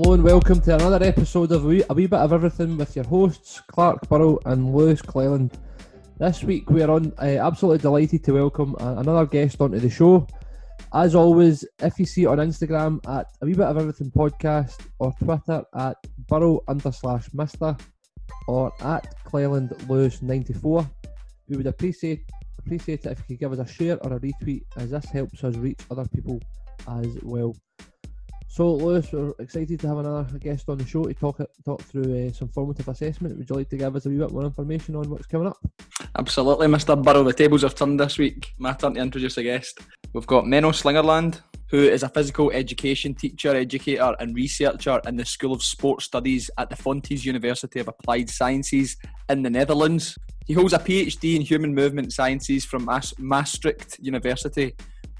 Hello and welcome to another episode of a wee, a wee bit of everything with your hosts Clark Burrow and Lewis Cleland. This week we are on uh, absolutely delighted to welcome uh, another guest onto the show. As always, if you see it on Instagram at a wee bit of everything podcast or Twitter at Burrow under slash Mister or at Cleland Lewis 94, we would appreciate appreciate it if you could give us a share or a retweet as this helps us reach other people as well. So, Lewis, we're excited to have another guest on the show to talk talk through uh, some formative assessment. Would you like to give us a wee bit more information on what's coming up? Absolutely, Mr. Burrow. The tables have turned this week. My turn to introduce a guest. We've got Menno Slingerland, who is a physical education teacher, educator, and researcher in the School of Sports Studies at the Fontys University of Applied Sciences in the Netherlands. He holds a PhD in Human Movement Sciences from Maastricht University.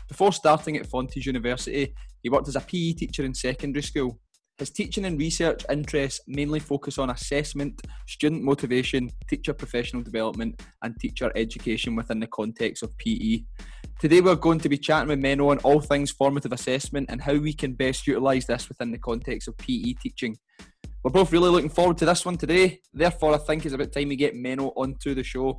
Before starting at Fontys University, he worked as a PE teacher in secondary school. His teaching and research interests mainly focus on assessment, student motivation, teacher professional development, and teacher education within the context of PE. Today, we're going to be chatting with Menno on all things formative assessment and how we can best utilise this within the context of PE teaching. We're both really looking forward to this one today, therefore, I think it's about time we get Menno onto the show.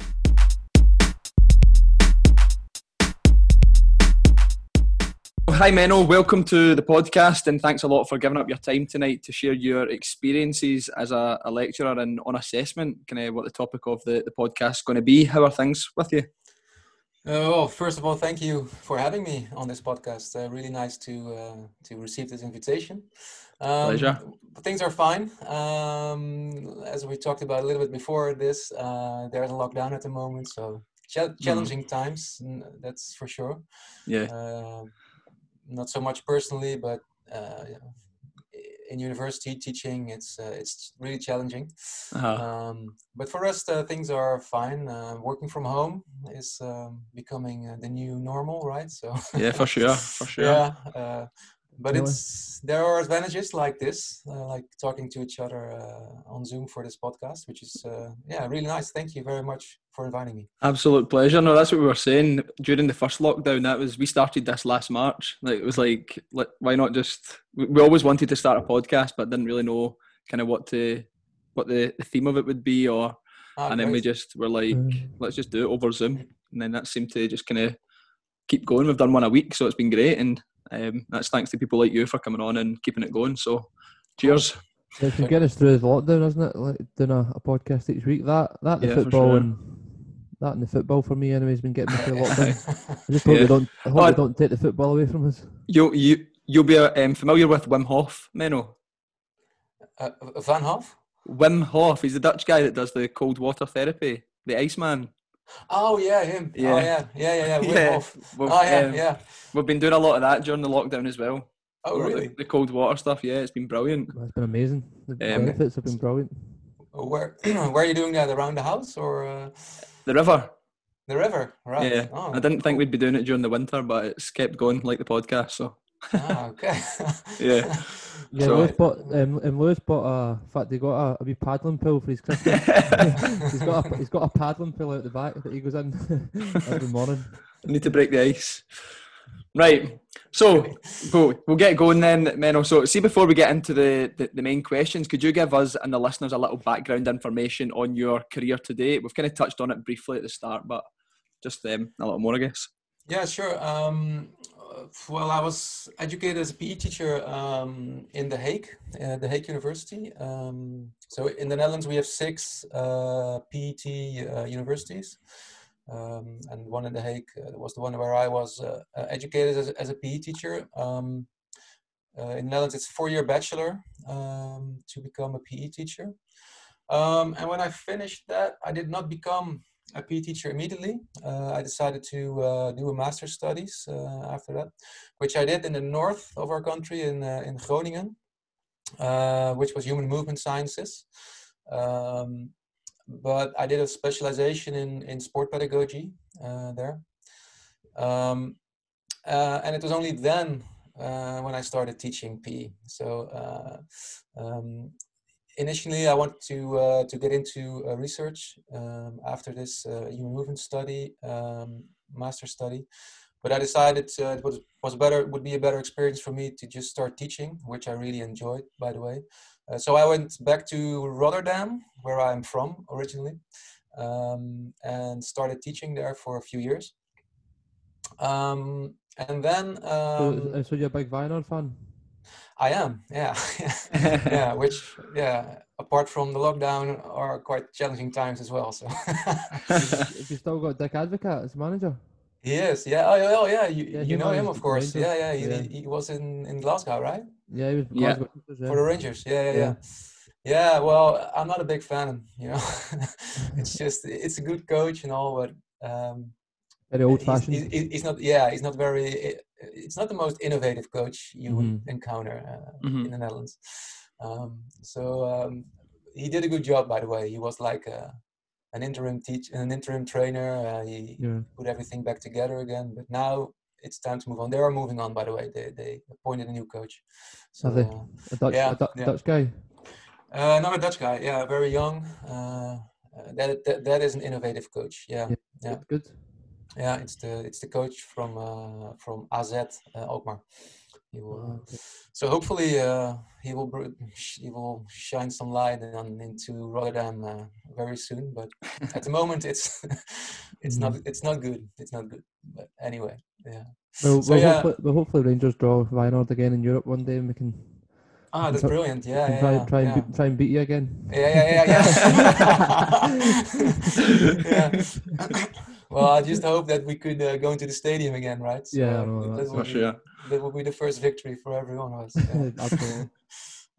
Hi, Menno. Welcome to the podcast, and thanks a lot for giving up your time tonight to share your experiences as a, a lecturer and on assessment. Kind of what the topic of the, the podcast is going to be. How are things with you? Uh, well, first of all, thank you for having me on this podcast. Uh, really nice to uh, to receive this invitation. Um, Pleasure. Things are fine. Um, as we talked about a little bit before this, uh, there's a lockdown at the moment, so ch- challenging mm. times. That's for sure. Yeah uh, not so much personally, but uh, in university teaching, it's uh, it's really challenging. Uh-huh. Um, but for us, uh, things are fine. Uh, working from home is um, becoming uh, the new normal, right? So yeah, for sure, for sure. Yeah, uh, but really? it's there are advantages like this, uh, like talking to each other uh, on Zoom for this podcast, which is uh, yeah really nice. Thank you very much for inviting me. Absolute pleasure. No, that's what we were saying during the first lockdown. That was we started this last March. Like it was like, like why not just? We always wanted to start a podcast, but didn't really know kind of what to what the, the theme of it would be, or ah, and great. then we just were like, mm. let's just do it over Zoom, and then that seemed to just kind of keep going. We've done one a week, so it's been great, and um, that's thanks to people like you for coming on and keeping it going. So, cheers. It can get us through the lockdown, isn't it? Like doing a, a podcast each week. That that the yeah, football sure. and that and the football for me anyway has been getting me through lockdown. I just hope yeah. they don't. I hope oh, they don't take the football away from us. You you you'll be um, familiar with Wim Hof, Menno. Uh, Van Hof. Wim Hof. He's the Dutch guy that does the cold water therapy, the Iceman. Oh yeah, him. Yeah. Oh yeah, yeah, yeah, yeah. yeah. Oh yeah, um, yeah. We've been doing a lot of that during the lockdown as well. Oh really? The, the cold water stuff. Yeah, it's been brilliant. It's been amazing. The um, benefits have been brilliant. Where where are you doing that? Around the house or? Uh... The river. The river, right? Yeah. Oh, I didn't think we'd be doing it during the winter, but it's kept going like the podcast. So. Ah, okay. yeah. Yeah, so, Lewis bought um, and Lewis bought a. In fact, they got a, a wee paddling pool for his Christmas. he's got a he's got a paddling pool out the back that he goes in every morning. Need to break the ice. Right. So we'll, we'll get going then, Menno. So see before we get into the, the, the, main questions, could you give us and the listeners a little background information on your career today? We've kind of touched on it briefly at the start, but just um, a little more, I guess. Yeah, sure. Um, well, I was educated as a PE teacher um, in The Hague, uh, The Hague University. Um, so in the Netherlands, we have six uh, PET uh, universities. Um, and one in The Hague uh, was the one where I was uh, uh, educated as, as, a PE teacher. Um, in the Netherlands, it's four-year bachelor um, to become a PE teacher. Um, and when I finished that, I did not become a PE teacher immediately. Uh, I decided to uh, do a master's studies uh, after that, which I did in the north of our country in, uh, in Groningen, uh, which was human movement sciences. Um, but I did a specialization in, in sport pedagogy uh, there. Um, and it was only then when I started teaching PE. So um, initially, I wanted to uh, to get into uh, research um, after this uh, human movement study, um, master study. but I decided uh, it was was better would be a better experience for me to just start teaching, which I really enjoyed, by the way. Uh, so I went back to Rotterdam, where I'm from originally, um, and started teaching there for a few years. Um, and then So, um, so you're big Feyenoord fan? I am, yeah, yeah. Which, yeah, apart from the lockdown, are quite challenging times as well. So Have you still got Dick Advocaat as manager? he is, yeah. Oh, yeah, oh, yeah. You, Yeah, you know him, of course. Rangers, Yeah, yeah. He, yeah. he was in in Glasgow, right? Yeah, he was Yeah. Glasgow Rangers, For the Rangers. Yeah, yeah, Yeah. yeah. Yeah. Well, I'm not a big fan. You know, it's just it's a good coach and all, but um, Very old fashioned. he's, he's he's not. Yeah, he's not very. It's not the most innovative coach you would Mhm. encounter uh, Mhm. in the Netherlands. Um, so um, he did a good job, by the way. He was like a, an interim teach, an interim trainer. Uh, he Yeah. put everything back together again. But now it's time to move on. They are moving on, by the way. They they appointed a new coach. So they? uh, A Dutch, Yeah, a Du- yeah. Dutch guy. uh, another Dutch guy, yeah, very young. Uh, uh, that, that that is an innovative coach. Yeah, Yeah. Yeah. Good. Yeah. It's the it's the coach from uh, from AZ uh, Alkmaar. He will, Ah, okay. so hopefully uh, he will br- he will shine some light on into Rotterdam uh, very soon. But at the moment, it's it's not Mm-hmm. it's not good. It's not good. But anyway, yeah. Well, So, well, yeah. hopefully, well, hopefully Rangers draw Feyenoord again in Europe one day, and we can, Ah, that's brilliant. Yeah, yeah, try, yeah, try and yeah. beat, try and beat you again. Yeah, yeah, yeah, yeah. yeah. Well, I just hope that we could uh, go into the stadium again, right? So, Yeah, uh, that, would be, sure. that would be the first victory for everyone of us. Yeah.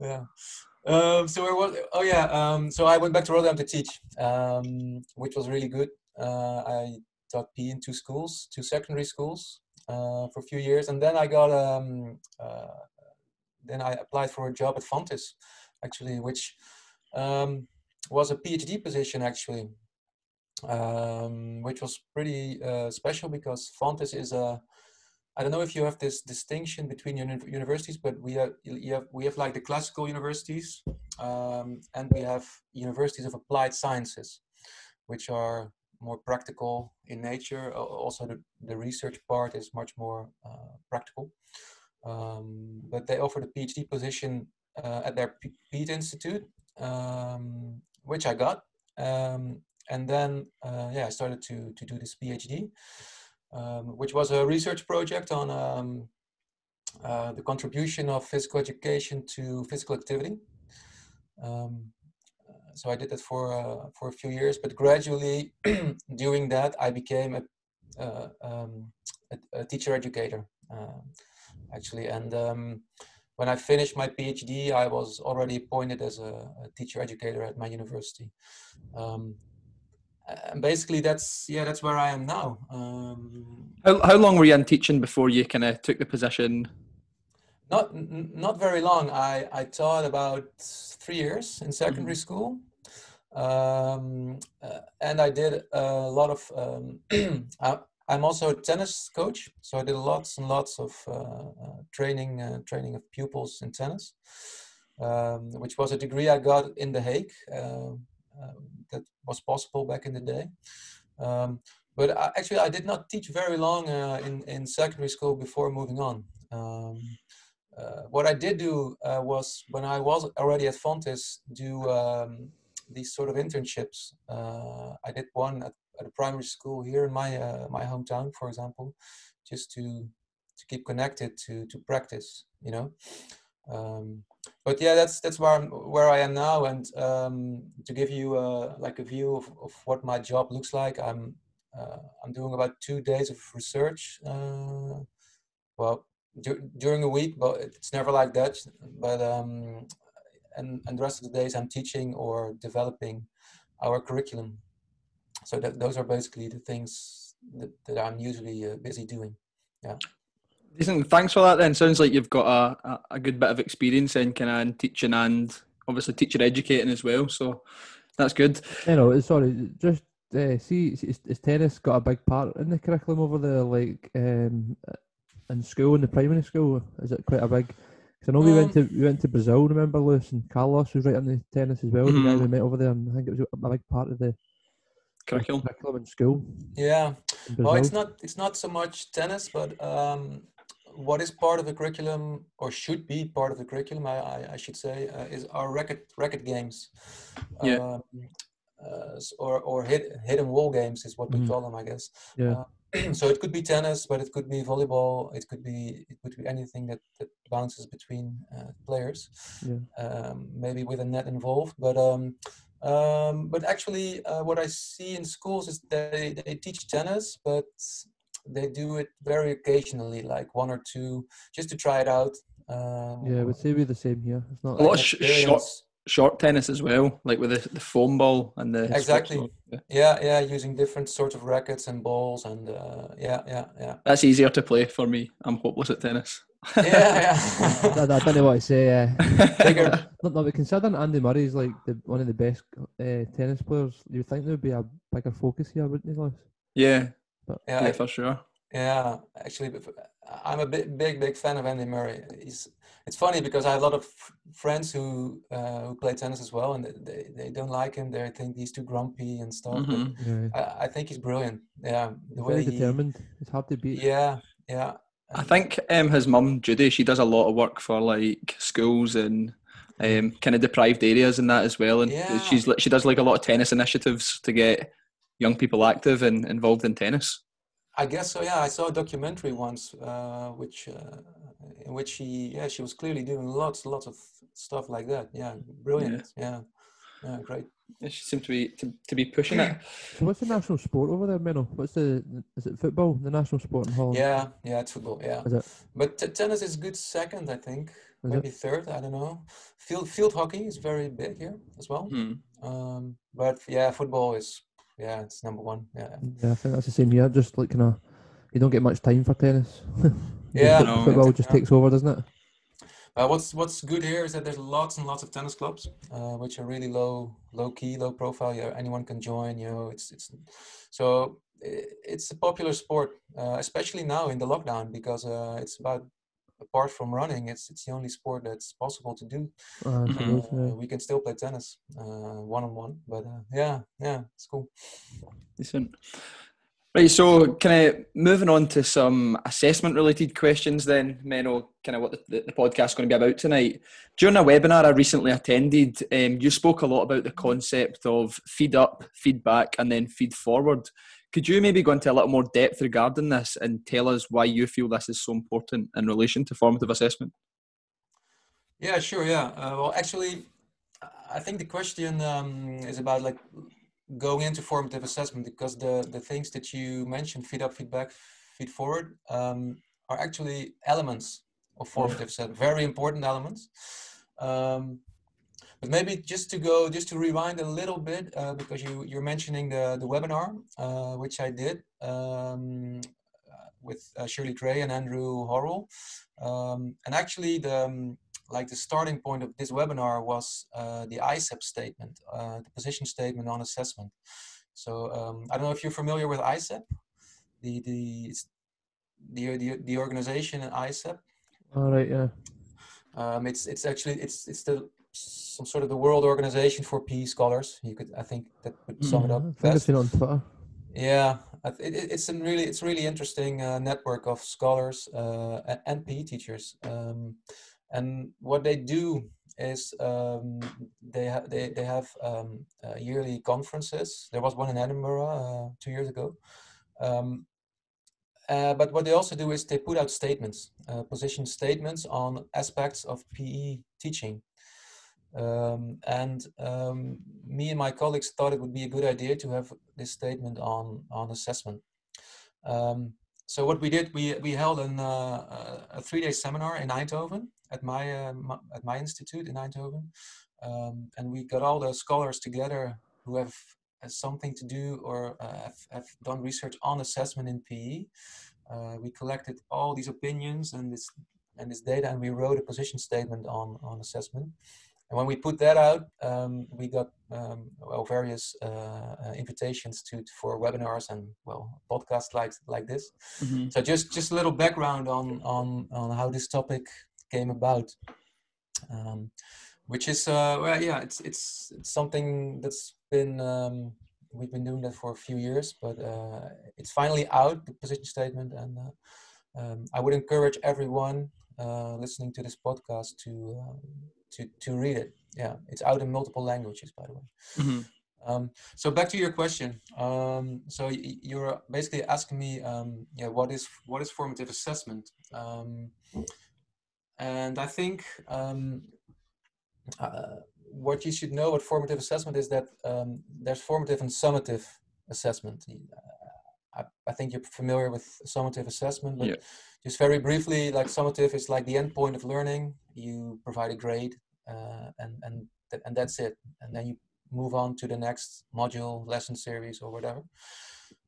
Yeah. Um, so where was? Oh yeah. Um, so I went back to Rotterdam to teach, um, which was really good. Uh, I taught PE in two schools, two secondary schools, uh, for a few years, and then I got um, uh, then I applied for a job at Fontys, actually, which um, was a PhD position actually, um, which was pretty uh, special because Fontys is a I don't know if you have this distinction between uni- universities, but we have, have we have like the classical universities, um, and we have universities of applied sciences, which are more practical in nature. Also, the, the research part is much more uh, practical. Um, but they offered a PhD position uh, at their P- Peat Institute, um, which I got. Um, and then, uh, yeah, I started to, to do this PhD um, which was a research project on um, uh, the contribution of physical education to physical activity. Um, so I did that for uh, for a few years, but gradually, during that, I became a, uh, um, a, a teacher educator, uh, actually. And um, when I finished my PhD, I was already appointed as a, a teacher educator at my university. And basically that's yeah that's where i am now. Um, How, how long were you in teaching before you kind of took the position? not n- not very long. I i taught about three years in secondary school. Um, uh, and i did a lot of um, I, i'm also a tennis coach so i did lots and lots of uh, uh, training uh, training of pupils in tennis um, which was a degree i got in the hague um, that was possible back in the day um, but I, actually i did not teach very long uh, in, in secondary school before moving on um, uh, what I did do uh, was when I was already at Fontys, do um, these sort of internships. I did one at, at a primary school here in my my hometown, for example, just to to keep connected to to practice, you know. Um, but yeah, that's that's where I'm, where I am now, and um, to give you uh, like a view of, of what my job looks like, I'm uh, I'm doing about two days of research. Uh, well, dur- during a week, but it's never like that. But um, and and the rest of the days I'm teaching or developing our curriculum. So that those are basically the things that, that I'm usually uh, busy doing. Decent. Thanks for that. Then sounds like you've got a, a, a good bit of experience in kind of in teaching and obviously teacher educating as well. So that's good. You know, sorry, just uh, see, see, is, is tennis got a big part in the curriculum over there, like um, in school, in the primary school? Is it quite a big? Because I know we went to we went to Brazil. Remember, Lewis and Carlos was right on the tennis as well. The guy we met over there, and I think it was a big part of the. curriculum. curriculum in school. Yeah. in Well, it's not it's not so much tennis, but um, what is part of the curriculum or should be part of the curriculum, I, I, I should say, uh, is our racket racket games. Yeah. Um, uh, or or hit, hidden wall games is what we Mhm. call them, I guess. Yeah. Uh, so it could be tennis, but it could be volleyball. It could be it could be anything that, that bounces between uh, players. Yeah. Um, maybe with a net involved, but um, um, but actually, uh, what I see in schools is they they teach tennis, but they do it very occasionally, like one or two, just to try it out. Um, Yeah, I would say we're the same here. It's not A lot like of sh- short short tennis as well, like with the, the foam ball and the Exactly. Yeah. Yeah, yeah, using different sorts of rackets and balls, and uh, yeah, yeah, yeah, That's easier to play for me. I'm hopeless at tennis. yeah, I, yeah. I don't know what to say. Uh, Bigger. no, no, but considering Andy Murray's like the, one of the best uh, tennis players, you'd think there would be a bigger focus here, wouldn't you, Lewis? yeah, yeah, yeah, I- for sure. Yeah, actually, I'm a big, big, big fan of Andy Murray. He's. It's funny because I have a lot of f- friends who uh, who play tennis as well, and they- they, they don't like him. They think he's too grumpy and stuff. but Mhm. Yeah. I, I think he's brilliant. Yeah, the He's way very he. determined. It's hard to beat. Yeah, yeah. I think um, his mum Judy, she does a lot of work for like schools and um, kind of deprived areas and that as well. And Yeah. she's she does like a lot of tennis initiatives to get young people active and involved in tennis. I guess so. Yeah, I saw a documentary once, uh, which uh, in which she, yeah, she was clearly doing lots, lots of stuff like that. Yeah, brilliant. Yeah, yeah, great. Yeah, She seemed to be to, to be pushing it. So what's the national sport over there, Menno? What's the is it football? The national sport in Holland? Yeah, yeah, it's football. Yeah, Is it? but t- tennis is good second, I think. Is Maybe third. I don't know. Field field hockey is very big here as well. Hmm. Um, but yeah, football is yeah, it's number one. Yeah, Yeah, I think that's the same here. Just like kind of, you don't get much time for tennis. Yeah, no, football just takes over, doesn't it? Uh, what's what's good here is that there's lots and lots of tennis clubs, uh, which are really low low key, low profile. Yeah, anyone can join. You know, it's it's so it's a popular sport, uh, especially now in the lockdown because uh, it's about apart from running, it's it's the only sport that's possible to do. Uh, I suppose, Uh, we can still play tennis one on one, but uh, yeah, yeah, it's cool. Decent. Right, so kind of moving on to some assessment related questions then, Menno, kind of what the, the podcast is going to be about tonight. During a webinar I recently attended, um, you spoke a lot about the concept of feed up, feedback, and then feed forward. Could you maybe go into a little more depth regarding this and tell us why you feel this is so important in relation to formative assessment? Yeah, sure. Yeah. Uh, well, actually, I think the question um, is about like going into formative assessment because the the things that you mentioned, feed up, feedback, feed forward, um, are actually elements of formative assessment, very important elements. Um, but maybe just to go, just to rewind a little bit, uh, because you you're mentioning the the webinar, uh, which I did um, with uh, Shirley Gray and Andrew Horrell, um, and actually the um, like the starting point of this webinar was uh, the AIESEP statement, uh, the position statement on assessment. So um, I don't know if you're familiar with AIESEP, the the the the, the organization in AIESEP. All right, yeah. Um, it's it's actually it's it's the some sort of the world organization for PE scholars. You could I think that would sum it I up think I've best. seen it on Twitter. Yeah, it, it- it's a really it's really interesting uh, network of scholars uh, a- and PE teachers. Um, and what they do is um, they ha- they they have um, uh, yearly conferences. There was one in Edinburgh uh, two years ago. Um, uh, but what they also do is they put out statements, uh, position statements on aspects of PE teaching. Um, and um, me and my colleagues thought it would be a good idea to have this statement on on assessment. Um, so what we did, we we held an, uh, a- three-day seminar in Eindhoven at my, uh, my at my institute in Eindhoven, um, and we got all the scholars together who have, has something to do or uh, have, have done research on assessment in PE. Uh, we collected all these opinions and this and this data, and we wrote a position statement on on assessment. And when we put that out, um, we got um, well various uh, uh, invitations to for webinars and well podcasts like like this. Mhm. So just just a little background on on on how this topic came about, um, which is uh, well yeah it's it's it's something that's been um, we've been doing that for a few years, but uh, it's finally out the position statement, and uh, um, I would encourage everyone uh, listening to this podcast to to to read it. Yeah, it's out in multiple languages, by the way. Mhm. Um, so back to your question. Um, so y- you're basically asking me, um, yeah, what is what is formative assessment? Um, and I think um, uh, what you should know about formative assessment is that um, there's formative and summative assessment. I, I think you're familiar with summative assessment, but Yeah. just very briefly, like summative is like the end point of learning. You provide a grade, uh, and and th- and that's it. And then you move on to the next module, lesson series, or whatever.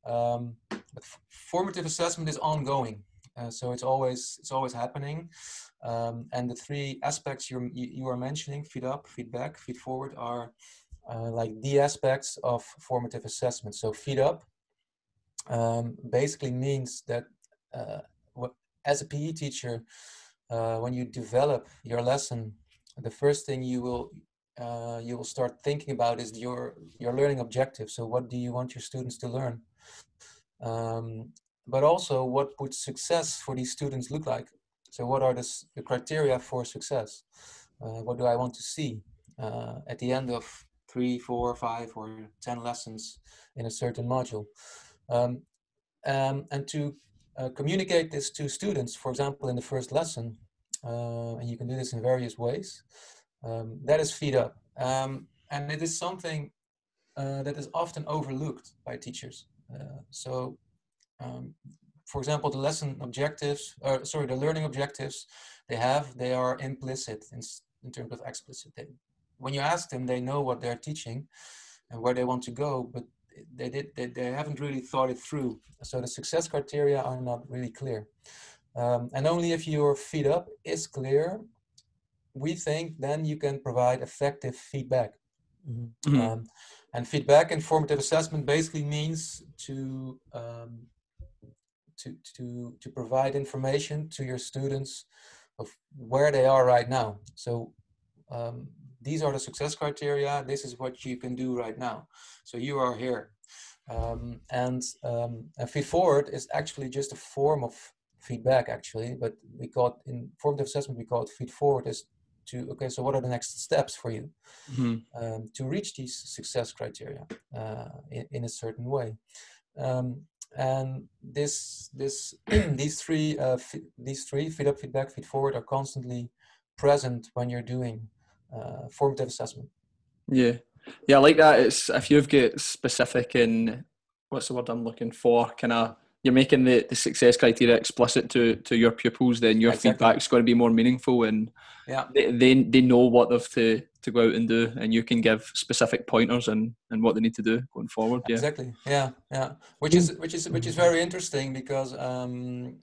Um, but f- formative assessment is ongoing, uh, so it's always it's always happening. Um, and the three aspects you're, you you are mentioning, feed up, feedback, feed forward, are uh, like the aspects of formative assessment. So feed up um, basically means that uh, as a PE teacher, uh, when you develop your lesson, the first thing you will uh, you will start thinking about is your your learning objective. So what do you want your students to learn? Um, but also, what would success for these students look like? So what are the, the criteria for success? Uh, what do I want to see uh, at the end of three, four, five, or ten lessons in a certain module? Um, um, and to uh, communicate this to students, for example, in the first lesson, uh, and you can do this in various ways. Um, that is feed up, um, and it is something uh, that is often overlooked by teachers. Uh, so, um, for example, the lesson objectives, or sorry, the learning objectives they have, they are implicit in, in terms of explicit. They, when you ask them, they know what they're teaching and where they want to go, but they did they, they haven't really thought it through. So the success criteria are not really clear. Um, and only if your feed up is clear, we think then you can provide effective feedback. Mhm. Mhm. Um, and feedback and formative assessment basically means to um, to to to provide information to your students of where they are right now. So um, these are the success criteria. This is what you can do right now. So you are here, um, and um, and feed forward is actually just a form of feedback actually, but we call it in formative assessment we call it feed forward is to okay. So what are the next steps for you? Mhm. um, to reach these success criteria uh, in, in a certain way. Um, and this, this, these three, uh, fe- these three feed up, feedback, feed forward are constantly present when you're doing uh, formative assessment. Yeah, yeah, I like that. It's if you've got specific in what's the word I'm looking for, kind of you're making the, the success criteria explicit to to your pupils, then your Exactly. feedback's going to be more meaningful, and Yeah. they, they they know what they've to to go out and do, and you can give specific pointers and and what they need to do going forward. Yeah, Exactly. Yeah, yeah. Which is which is which is very interesting because um,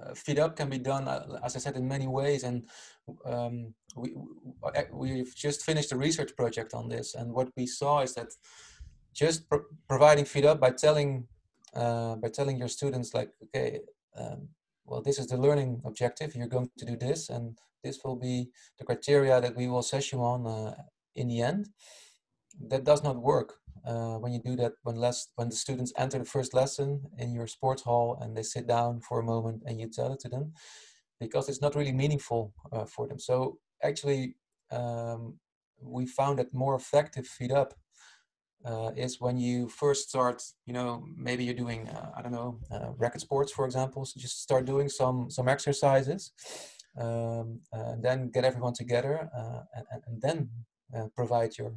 uh, feed up can be done, uh, as I said, in many ways. And um, we we've just finished a research project on this, and what we saw is that just pro- providing feed up by telling uh, by telling your students like, okay, um, well, this is the learning objective. You're going to do this, and this will be the criteria that we will assess you on uh, in the end. That does not work uh, when you do that when less when the students enter the first lesson in your sports hall and they sit down for a moment and you tell it to them because it's not really meaningful uh, for them. So actually um, we found that more effective feed up uh, is when you first start you know maybe you're doing uh, i don't know uh, racket sports for example. So just start doing some some exercises um, and then get everyone together uh, and, and- then uh, provide your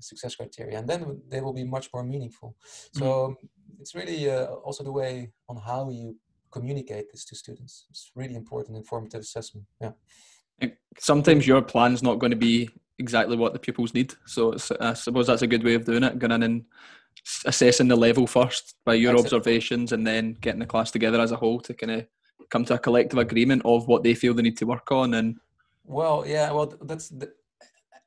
success criteria and then they will be much more meaningful. So um, it's really uh, also the way on how you communicate this to students it's really important informative assessment yeah sometimes your plan's not going to be exactly what the pupils need. So it's, I suppose that's a good way of doing it. Going in and assessing the level first by your Exactly. observations, and then getting the class together as a whole to kind of come to a collective agreement of what they feel they need to work on. And Well, yeah, well, that's the,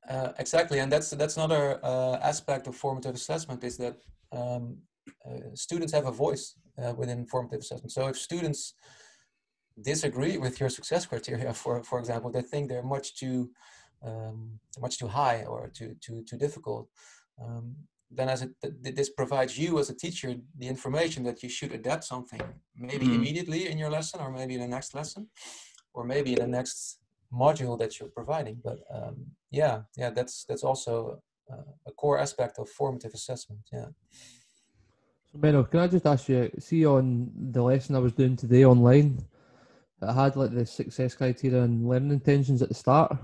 uh, exactly, and that's that's another uh, aspect of formative assessment is that um, students have a voice uh, within formative assessment. So if students disagree with your success criteria, for for example, they think they're much too um, much too high or too too too difficult. Um, then as it th- this provides you as a teacher the information that you should adapt something maybe Mhm. immediately in your lesson or maybe in the next lesson or maybe in the next module that you're providing but um, yeah yeah that's that's also uh, a core aspect of formative assessment yeah Menno, can I just ask you, see on the lesson I was doing today online, it had like the success criteria and learning intentions at the start.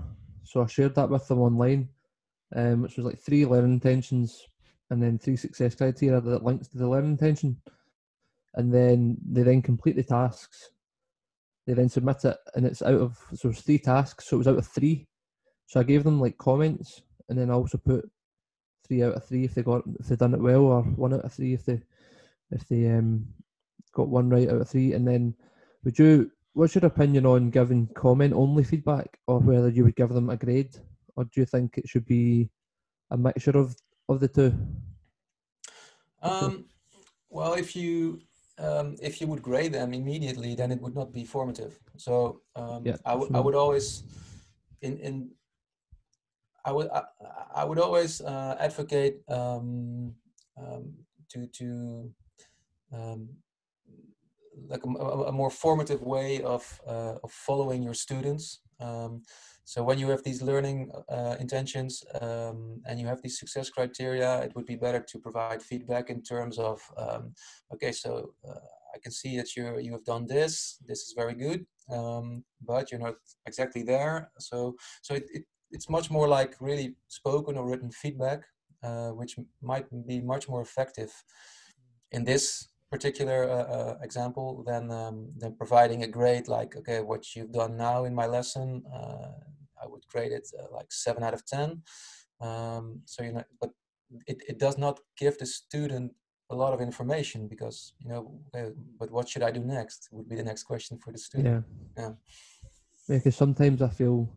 So I shared that with them online, um, which was like three learning intentions and then three success criteria that links to the learning intention. And then they then complete the tasks. They then submit it, and it's out of so it's three tasks, so it was out of three. So I gave them like comments, and then I also put three out of three if they got if they done it well, or one out of three if they if they um, got one right out of three. And then, would you? What's your opinion on giving comment only feedback, or whether you would give them a grade, or do you think it should be a mixture of of the two? Um, well, if you um, if you would grade them immediately, then it would not be formative. So um, Yeah, I would I would always in in I would I, I would always uh, advocate um, um, to to um, like a, a- more formative way of uh, of following your students. Um, so when you have these learning uh, intentions um, and you have these success criteria, it would be better to provide feedback in terms of, um, okay, so uh, I can see that you you have done this. This is very good, um, but you're not exactly there. So so it, it it's much more like really spoken or written feedback, uh, which might be much more effective in this particular uh, uh, example than um, than providing a grade like okay what you've done now in my lesson uh, I would grade it uh, like seven out of ten um, so you know but it, it does not give the student a lot of information because you know but what should I do next would be the next question for the student Yeah. Yeah. Because sometimes I feel.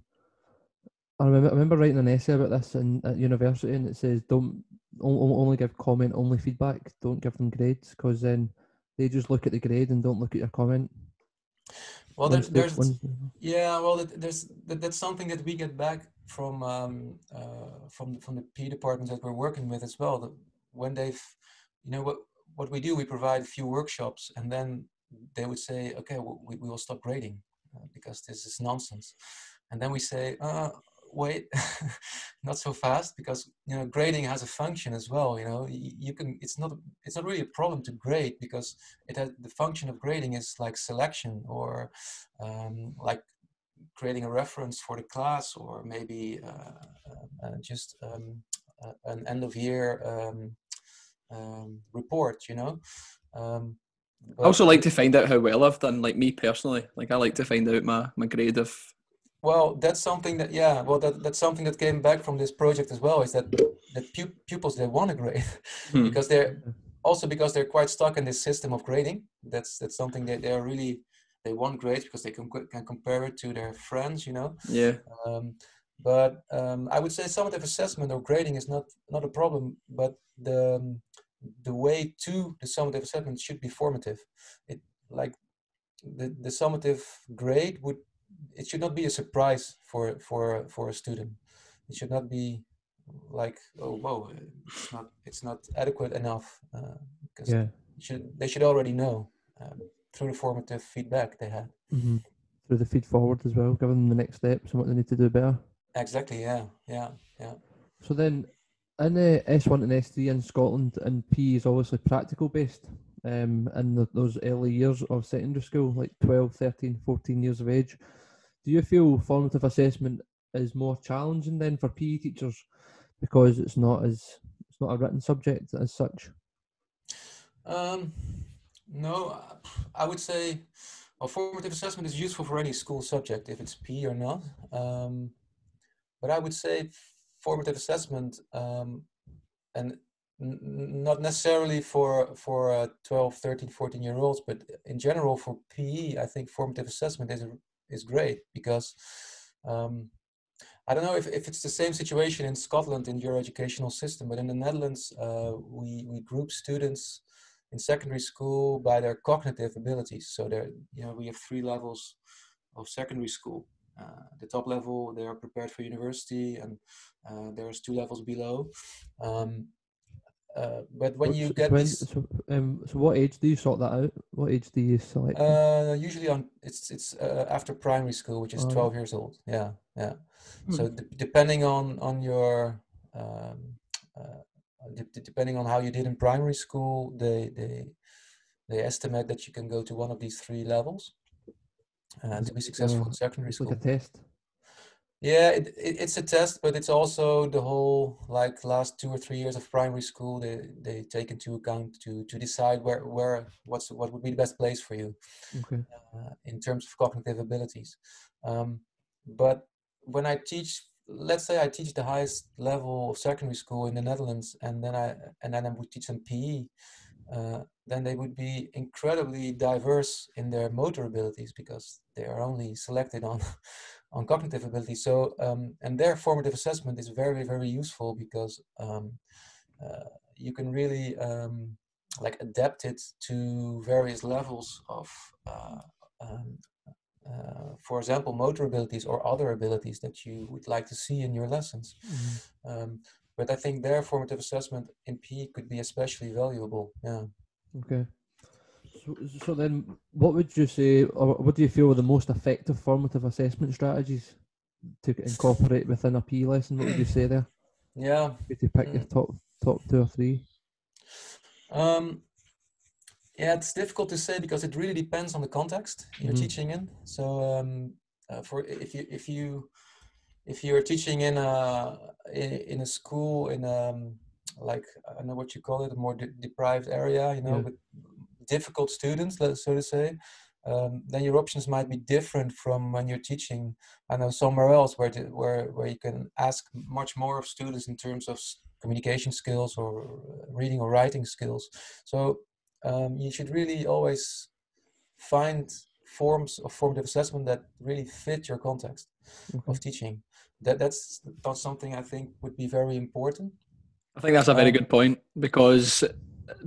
I remember, I remember writing an essay about this in at university, and it says don't only give comment only feedback. Don't give them grades because then they just look at the grade and don't look at your comment. well there, Once they- there's Yeah, well, there's that, that's something that we get back from um, uh, from from the P departments that we're working with as well. That when they've, you know, what what we do, we provide a few workshops, and then they would say, okay, we, we will stop grading uh, because this is nonsense, and then we say, uh, wait, not so fast, because you know, grading has a function as well. You know, you can. It's not it's not really a problem to grade because it has the function of grading is like selection or um, like creating a reference for the class or maybe uh, uh, uh, just um, uh, an end of year um, um, report you know um, I also like to find out how well I've done, like me personally. Like I like to find out my, my grade of well that's something that yeah well that, that's something that came back from this project as well is that the pu- pupils they want to grade Hmm. because they're also because they're quite stuck in this system of grading that's that's something that they're really they want grades because they can, can compare it to their friends you know yeah. Um, but um, I would say summative assessment or grading is not not a problem, but the um, the way to the summative assessment should be formative. It like the the summative grade would it should not be a surprise for for for a student. It should not be like oh whoa it's not it's not adequate enough because Yeah. should they should already know um, through the formative feedback they had. hmm Through the feed forward as well, give them the next steps and what they need to do better. Exactly. Yeah. Yeah. Yeah. So then, in the S1 and S3 in Scotland, and P is obviously practical based um, in the, those early years of secondary school, like 12, 13, 14 years of age. Do you feel formative assessment is more challenging then for PE teachers because it's not as it's not a written subject as such? Um, no, I would say well, formative assessment is useful for any school subject, if it's PE or not. Um, but I would say formative assessment, um, and n- not necessarily for for uh, 12, 13, 14 year olds, but in general for PE, I think formative assessment is is great because um, I don't know if, if it's the same situation in Scotland in your educational system, but in the Netherlands, uh, we we group students in secondary school by their cognitive abilities. So there, you know, we have three levels of secondary school. Uh, the top level, they are prepared for university, and uh, there's two levels below. Um, uh, but when you so get when- this, so, um, so what age do you sort that out? What age do you select? uh, usually on it's it's uh, after primary school, which is Oh, 12 years old. Yeah, yeah. So Hmm. d- depending on on your um, uh, de- de- depending on how you did in primary school, they they they estimate that you can go to one of these three levels uh, to be successful uh, in secondary school. like a test. Yeah, it, it, it's a test, but it's also the whole like last two or three years of primary school. They they take into account to to decide where where what's what would be the best place for you Okay. uh, in terms of cognitive abilities. Um, but when I teach, let's say I teach the highest level of secondary school in the Netherlands, and then I and then I would teach them PE. Uh, then they would be incredibly diverse in their motor abilities because they are only selected on on cognitive ability. So um, and their formative assessment is very very useful because um, uh, you can really um, like adapt it to various levels of uh, um, uh, for example motor abilities or other abilities that you would like to see in your lessons. Mhm. Um, but I think their formative assessment in PE could be especially valuable. Yeah. Okay. So, so then, what would you say, or what do you feel are the most effective formative assessment strategies to incorporate within a P lesson? What would you say there? Yeah. If you pick your top top two or three. Um, yeah, it's difficult to say because it really depends on the context you're Mhm. teaching in. So, um, uh, for if you if you if you're teaching in a in, in a school in um like I don't know what you call it, a more de- deprived area, you know, Yeah. with difficult students, let's so to say, um, then your options might be different from when you're teaching. I know somewhere else where the, where where you can ask much more of students in terms of communication skills or uh, reading or writing skills. So um, you should really always find forms of formative assessment that really fit your context Okay. of teaching. That that's that's something I think would be very important. I think that's a very Um, good point because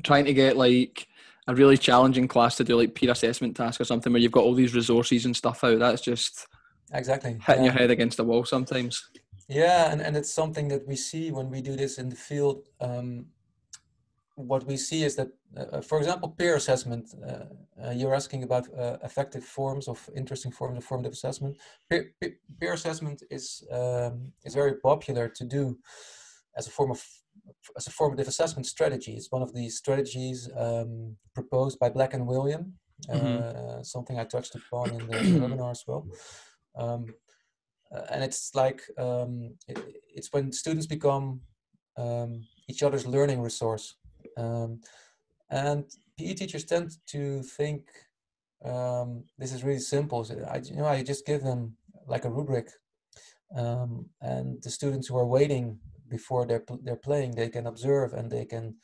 trying to get like a really challenging class to do like peer assessment task or something where you've got all these resources and stuff out, that's just Exactly. hitting yeah. your head against the wall sometimes. Yeah, and, and it's something that we see when we do this in the field. Um, what we see is that, uh, for example, peer assessment, uh, uh, you're asking about uh, effective forms of interesting forms of formative assessment. Peer, peer, peer assessment is, um, is very popular to do as a form of as a formative assessment strategy. It's one of the strategies um, proposed by Black and Wiliam, uh, Mhm. something I touched upon in the, in the webinar as well. Um, uh, and it's like um, it, it's when students become um, each other's learning resource um, and PE teachers tend to think um, this is really simple so I, you know I just give them like a rubric um, and the students who are waiting before they're, they're playing they can observe and they can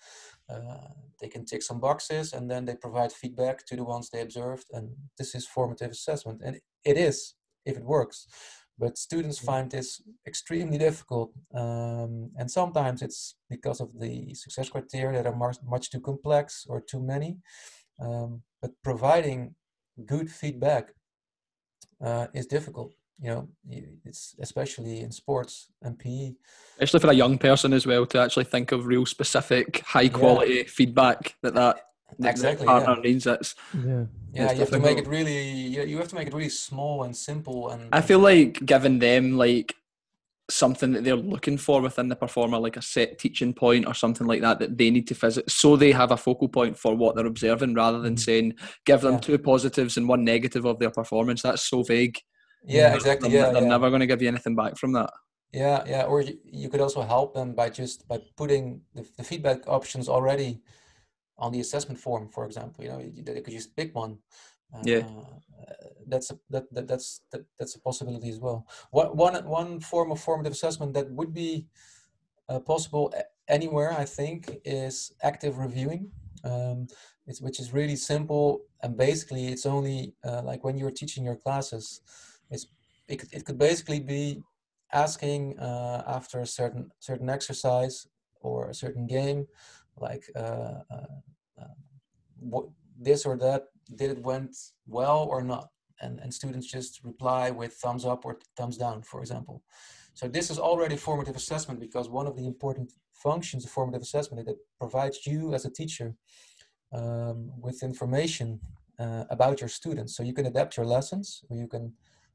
uh, they can tick some boxes and then they provide feedback to the ones they observed. And this is formative assessment. And it is if it works. But students find this extremely difficult um, and sometimes it's because of the success criteria that are much, much too complex or too many. Um, but providing good feedback uh, is difficult you know it's especially in sports and pe Especially for a young person as well to actually think of real specific, high quality feedback that that that Exactly, the yeah. partner needs. It's Yeah. yeah It's you have to make it really you, you have to make it really small and simple and I feel like giving them like something that they're looking for within the performer, like a set teaching point or something like that, that they need to visit, so they have a focal point for what they're observing, rather than Mhm. saying give them Yeah. two positives and one negative of their performance. That's so vague. Yeah Yeah. exactly They're, yeah, they're yeah. never going to give you anything back from that. Yeah, yeah, or you, you could also help them by just by putting the, the feedback options already on the assessment form, for example. You know, you, they could just pick one. Yeah. Uh, that's a, that, that that's that, that's a possibility as well. What one one form of formative assessment that would be uh, possible anywhere, I think, is active reviewing. Um, it's which is really simple and basically it's only uh, like when you're teaching your classes. It's it, could- it could basically be asking uh, after a certain certain exercise or a certain game, like uh, uh, uh, what this or that did it went well or not, and and students just reply with thumbs up or thumbs down, for example. So this is already formative assessment because one of the important functions of formative assessment is that it provides you as a teacher um, with information uh, about your students. So you can adapt your lessons or you can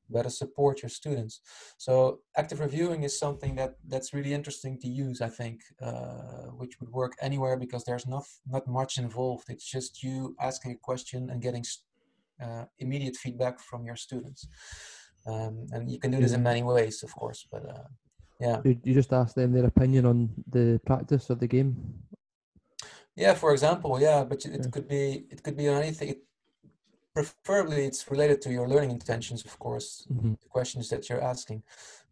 better support your students. So active reviewing is something that that's really interesting to use, I think, uh, which would work anywhere because there's not not much involved. It's just you asking a question and getting uh, immediate feedback from your students. Um, and you can do this in many ways, of course, but uh, yeah. You, just ask them their opinion on the practice of the game. Yeah, for example, yeah, but it yeah. could be it could be on anything. It, preferably, it's related to your learning intentions, of course, mm-hmm. the questions that you're asking.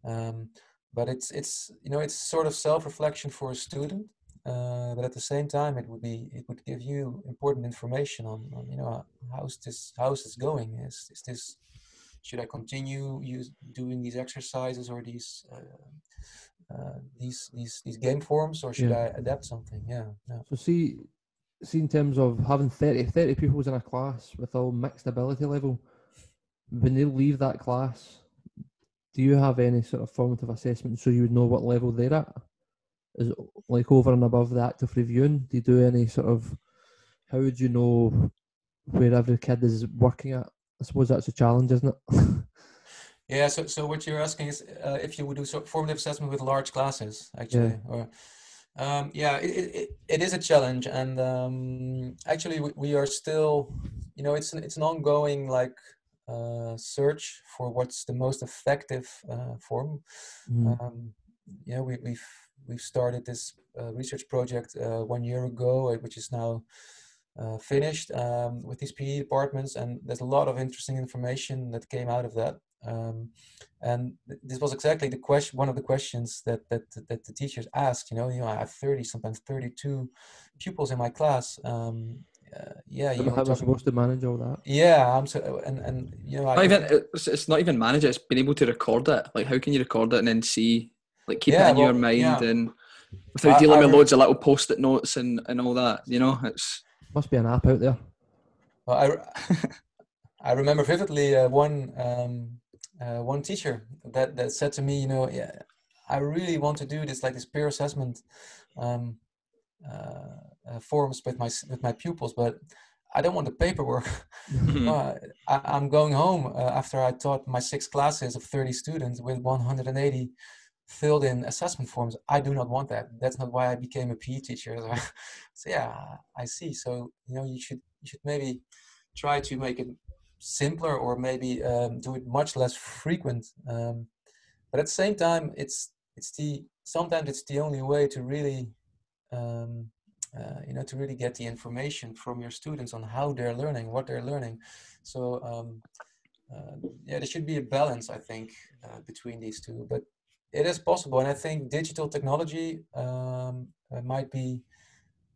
Um, but it's it's you know it's sort of self-reflection for a student, uh, but at the same time, it would be it would give you important information on, on you know how's this how's this going? Is is this should I continue use, doing these exercises or these uh, uh, these these these game forms, or should yeah. I adapt something? Yeah, yeah. So see, see in terms of having 30, 30 pupils in a class with all mixed ability level, when they leave that class, do you have any sort of formative assessment so you would know what level they're at? Is it like over and above the active reviewing? Do you do any sort of how would you know where every kid is working at? I suppose that's a challenge, isn't it? yeah. So, so what you're asking is uh, if you would do sort of formative assessment with large classes, actually, yeah. or um, yeah, it, it, it is a challenge, and um, actually, we, we, are still, you know, it's an, it's an ongoing like uh, search for what's the most effective uh, form. Mm. Um, yeah, we, we've we've started this uh, research project uh, one year ago, uh, which is now uh, finished um, with these PE departments, and there's a lot of interesting information that came out of that. Um, and th- this was exactly the question, one of the questions that that that the teachers asked. You know, you know, I have 30, sometimes 32 pupils in my class. Um, uh, yeah, you how am supposed to manage all that? Yeah, I'm so, and and you know, not I, even it's, it's not even manage it. It's being able to record it. Like, how can you record it and then see, like, keep yeah, it in well, your mind yeah. and without I, dealing I, with loads of little post-it notes and and all that. You know, it's must be an app out there. Well, I, I remember vividly uh, one um, uh, one teacher that, that said to me, you know, yeah, I really want to do this like this peer assessment um, uh, uh forms with my with my pupils, but I don't want the paperwork. Uh, I, am going home uh, after I taught my six classes of 30 students with 180 filled in assessment forms. I do not want that. That's not why I became a PE teacher. so yeah, I see. So you know, you should you should maybe try to make it simpler or maybe um, do it much less frequent. Um, but at the same time, it's it's the sometimes it's the only way to really um, uh, you know to really get the information from your students on how they're learning, what they're learning. So um, uh, yeah, there should be a balance, I think, uh, between these two. But it is possible, and I think digital technology um, uh, might be,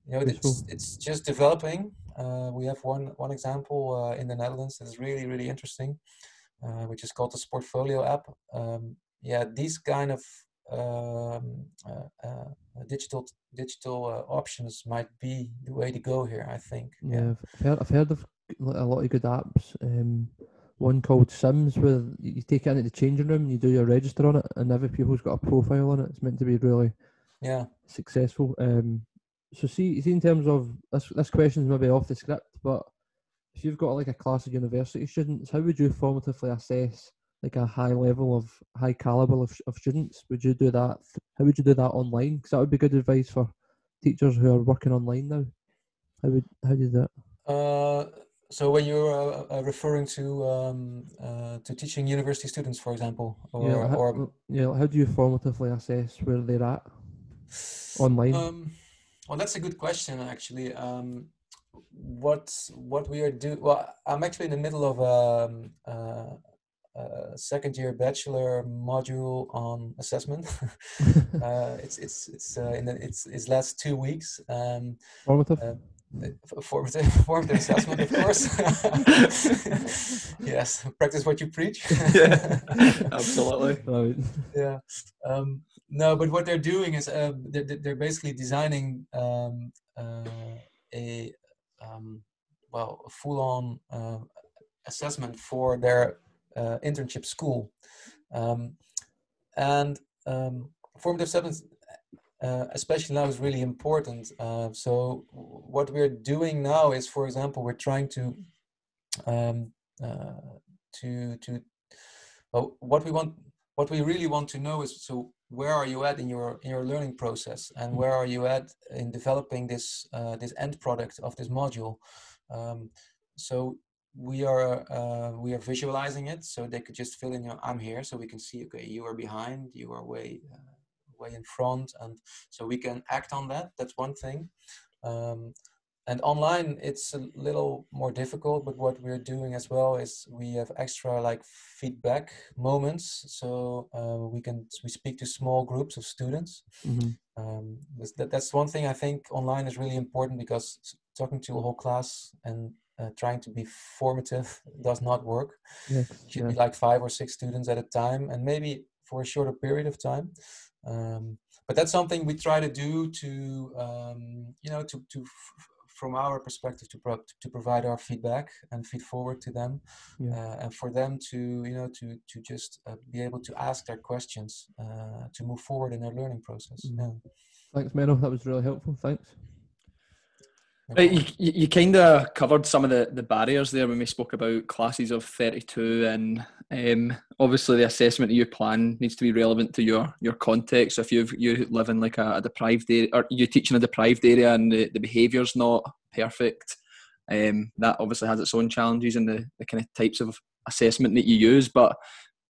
you know, it's, it's just developing. Uh, we have one one example uh, in the Netherlands that is really really interesting, uh, which is called the Sportfolio app. Um, yeah, these kind of um, uh, uh, digital digital options might be the way to go here. I think. Yeah, yeah. I've, heard, I've heard of a lot of good apps. Um, one called Sims where you take it into the changing room, and you do your register on it, and every pupil's got a profile on it. It's meant to be really yeah successful. Um, so see, see in terms of this, this question's maybe off the script, but if you've got like a class of university students, how would you formatively assess like a high level of high caliber of, of students? Would you do that? How would you do that online? Because that would be good advice for teachers who are working online now. How would how do you do that? Uh, so when you're uh, uh, referring to um, uh, to teaching university students, for example, or, yeah, how, or yeah, how do you formatively assess where they're at online? Um, well, that's a good question, actually. Um, what what we are doing? Well, I'm actually in the middle of a, um, uh, a second year bachelor module on assessment. uh, it's it's it's uh, in the, it's it's last two weeks. Um, Formative formative, formative assessment, of course. yes, practice what you preach. yeah, absolutely. Yeah. Um, no, but what they're doing is uh, they're, they're basically designing um, uh, a um, well a full-on uh, assessment for their uh, internship school, um, and um, formative assessment, uh, especially now, is really important. Uh, so what we're doing now is, for example, we're trying to um, uh, to to well, what we want, what we really want to know is so where are you at in your in your learning process, and where are you at in developing this uh, this end product of this module. Um, so we are uh, we are visualizing it so they could just fill in your i'm here so we can see okay you are behind you are way uh, way in front and so we can act on that that's one thing um, and online it's a little more difficult but what we're doing as well is we have extra like feedback moments so uh, we can we speak to small groups of students mm-hmm. um, that, that's one thing i think online is really important because talking to a whole class and uh, trying to be formative does not work. Yes, it should yeah. be like five or six students at a time, and maybe for a shorter period of time. Um, but that's something we try to do to, um, you know, to, to f- from our perspective to pro- to provide our feedback and feed forward to them, yeah. uh, and for them to, you know, to to just uh, be able to ask their questions uh, to move forward in their learning process. Mm. Yeah. Thanks, Menno. That was really helpful. Thanks. You, you kind of covered some of the, the barriers there when we spoke about classes of 32 and um, obviously the assessment of your plan needs to be relevant to your, your context. So if you you live in like a, a, deprived area or you teach in a deprived area and the, the behaviour's not perfect, um, that obviously has its own challenges and the, the kind of types of assessment that you use. But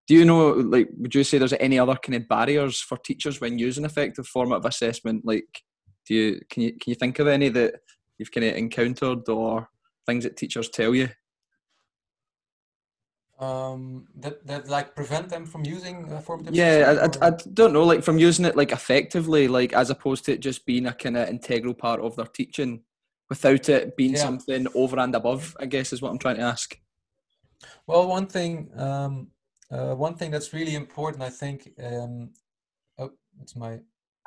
do you know, like, would you say there's any other kind of barriers for teachers when using effective formative assessment? Like, do you can you can you think of any that you've kind of encountered or things that teachers tell you? Um, that that like prevent them from using a formative. Yeah, I, I, I, don't know, like from using it like effectively, like as opposed to it just being a kind of integral part of their teaching, without it being yeah. something over and above. I guess is what I'm trying to ask. Well, one thing, um, uh, one thing that's really important, I think. Um, oh, it's my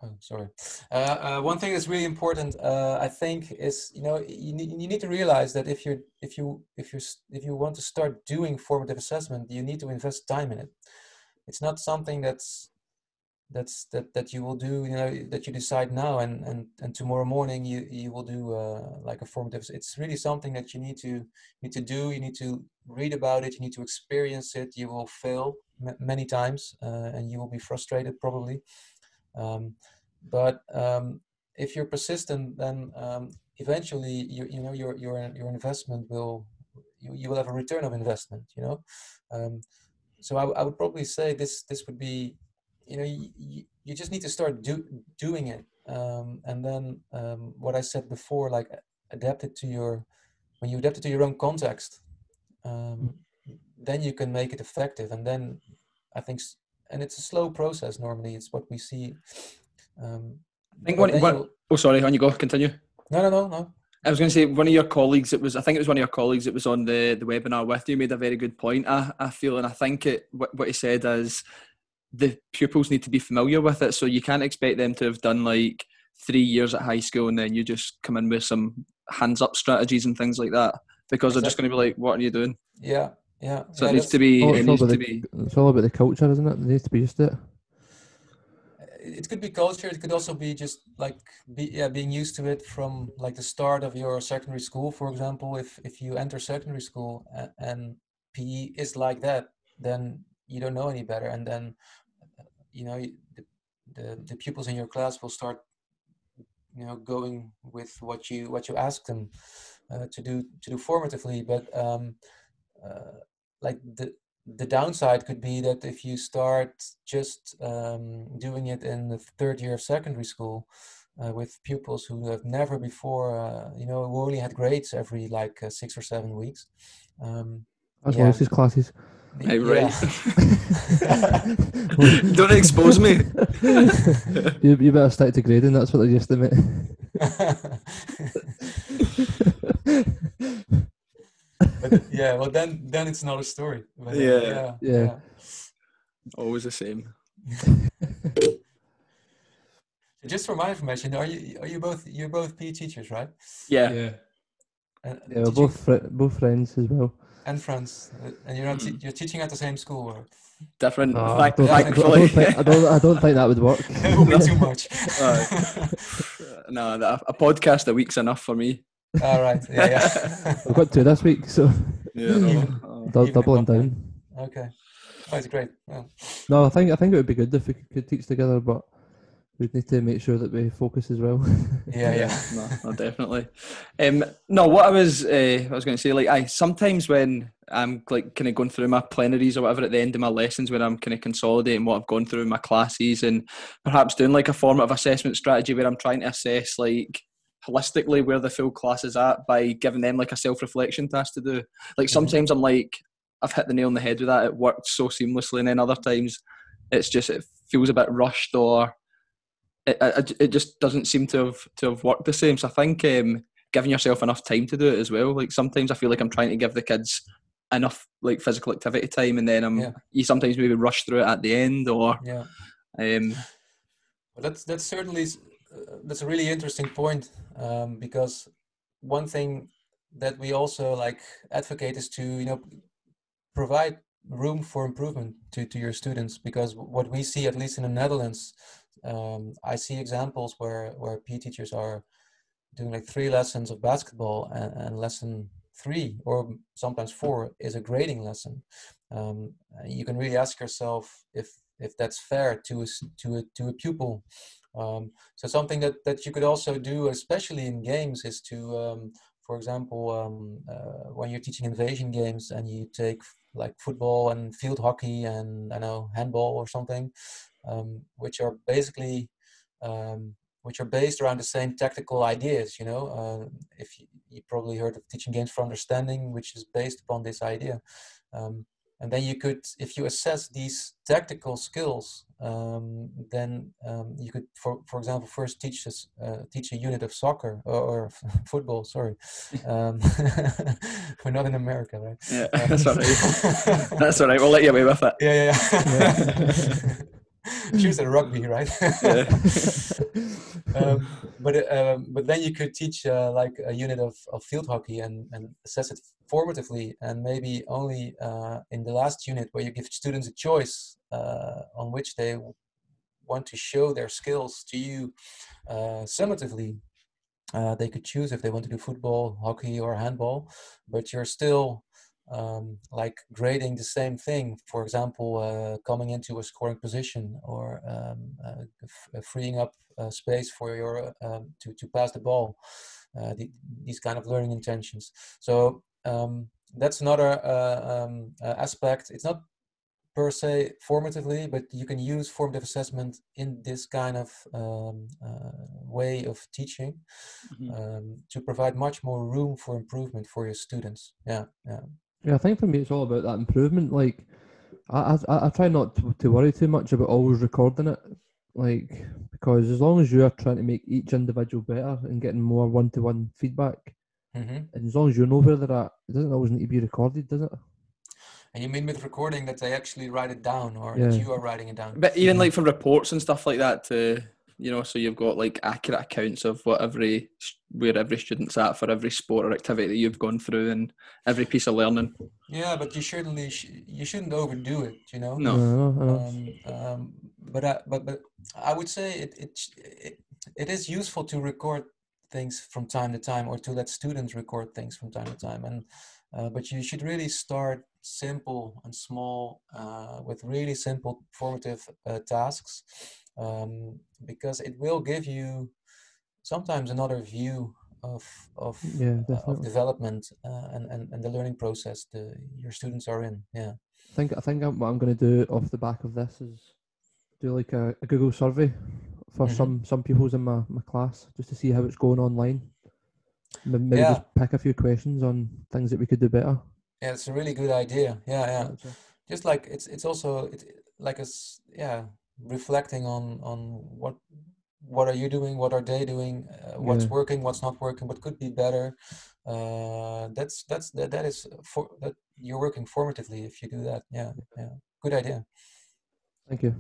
Oh, sorry. Uh, uh, one thing that's really important, uh, I think, is you know you need, you need to realize that if you if you if you if you want to start doing formative assessment, you need to invest time in it. It's not something that's that's that that you will do you know that you decide now and and and tomorrow morning you you will do uh, like a formative. It's really something that you need to need to do. You need to read about it. You need to experience it. You will fail many times uh, and you will be frustrated probably. Um, but um, if you're persistent, then um, eventually you you know your your your investment will you, you will have a return of investment. You know, um, so I, I would probably say this this would be you know you, you just need to start do, doing it um, and then um, what I said before like adapt it to your when you adapt it to your own context um, then you can make it effective and then I think and it's a slow process normally it's what we see um, I think one, one oh sorry, on you go, continue. No, no, no, no. I was going to say one of your colleagues. It was I think it was one of your colleagues. It was on the, the webinar with you. Made a very good point. I, I feel and I think it what, what he said is the pupils need to be familiar with it. So you can't expect them to have done like three years at high school and then you just come in with some hands up strategies and things like that because exactly. they're just going to be like, "What are you doing?" Yeah, yeah. So yeah, it needs to be. Oh, it needs to the, be. It's all about the culture, isn't it? It needs to be just it it could be culture it could also be just like be yeah being used to it from like the start of your secondary school for example if if you enter secondary school and, and pe is like that then you don't know any better and then you know the, the, the pupils in your class will start you know going with what you what you ask them uh, to do to do formatively but um uh, like the the downside could be that if you start just um, doing it in the third year of secondary school uh, with pupils who have never before, uh, you know, who only had grades every like uh, six or seven weeks. Um, As yeah. his classes. Hey, right. Don't expose me. you, you better stick to grading. That's what they just admit but yeah, well then then it's another story. But, yeah. yeah. yeah, Always the same. Just for my information, are you are you both you're both PE teachers, right? Yeah. Yeah. Uh, yeah, we're both fr- both friends as well. and friends, uh, and you're not te- you're teaching at the same school. Or Different, No, I don't, think, I, don't think, I, don't, I don't think that would work. that would be too much. no, that- a podcast a week's enough for me. All right. Yeah. Yeah. We've got two this week, so Yeah, no, dou- doubling down. okay. that's great. Well, No, I think I think it would be good if we could, could teach together, but we'd need to make sure that we focus as well. yeah. Yeah. no, no, definitely. Um, no, what I was, uh, I was going to say, like, I sometimes when I'm like kind of going through my plenaries or whatever at the end of my lessons, when I'm kind of consolidating what I've gone through in my classes, and perhaps doing like a formative assessment strategy where I'm trying to assess like holistically where the full class is at by giving them like a self-reflection task to do. Like sometimes I'm like, I've hit the nail on the head with that. It worked so seamlessly, and then other times it's just it feels a bit rushed or it, it, it just doesn't seem to have to have worked the same. So I think um, giving yourself enough time to do it as well. Like sometimes I feel like I'm trying to give the kids enough like physical activity time, and then I'm Yeah. you sometimes maybe rush through it at the end, or Yeah. um, Well, that's that's certainly that's a really interesting point um, because one thing that we also like advocate is to you know provide room for improvement to, to your students because what we see at least in the Netherlands um, I see examples where where PE teachers are doing like three lessons of basketball and, and lesson three or sometimes four is a grading lesson. Um, you can really ask yourself if if that's fair to a, to a, to a pupil um, so something that, that you could also do, especially in games, is to, um, for example, um, uh, when you're teaching invasion games and you take like football and field hockey and I know handball or something, um, which are basically um, which are based around the same tactical ideas. You know, uh, if you, you probably heard of teaching games for understanding, which is based upon this idea. Um, and then you could, if you assess these tactical skills, um, then um, you could, for for example, first teach us uh, teach a unit of soccer or, or football. Sorry, um, we're not in America, right? yeah, Um, that's all right. That's all right. We'll let you away with it. Yeah, yeah. yeah. She was at rugby, right? Um, but um, but then you could teach uh, like a unit of, of field hockey and, and assess it formatively, and maybe only uh, in the last unit where you give students a choice uh, on which they want to show their skills to you uh, summatively. Uh, they could choose if they want to do football, hockey, or handball, but you're still um, like grading the same thing. For example, uh, coming into a scoring position or um, uh, uh, freeing up uh, space for your um, to to pass the ball. Uh, the, these kind of learning intentions. So um, that's another uh, um, uh, aspect. It's not per se formatively, but you can use formative assessment in this kind of um, uh, way of teaching Mhm. um, to provide much more room for improvement for your students. Yeah, yeah. Yeah, I think for me it's all about that improvement. Like, I I, I try not to, to worry too much about always recording it, like because as long as you are trying to make each individual better and getting more one to one feedback, hmm and as long as you know where they're at, it doesn't always need to be recorded, does it? And you mean with recording that they actually write it down, or that Yeah. you are writing it down? But even like for reports and stuff like that, to you know, so you've got like accurate accounts of what every where every student's at for every sport or activity that you've gone through and every piece of learning. Yeah, but you certainly sh- you shouldn't overdo it. You know. No. I know, I know. Um, um, but I, but but I would say it, it it it is useful to record things from time to time, or to let students record things from time to time, and uh, but you should really start simple and small uh, with really simple formative uh, tasks um, because it will give you sometimes another view of of yeah, uh, of development uh, and, and and the learning process the your students are in. Yeah. I think I think I'm- what I'm going to do off the back of this is do like a, a Google survey for Mhm. some some pupils in my, my class just to see how it's going online. Maybe Yeah. just pick a few questions on things that we could do better. Yeah, it's a really good idea. Yeah, yeah. Just like it's it's also it like a yeah reflecting on on what what are you doing, what are they doing, uh, what's Yeah. working, what's not working, what could be better. Uh, that's that's that that is for that you're working formatively if you do that. Yeah, yeah. Good idea. Thank you.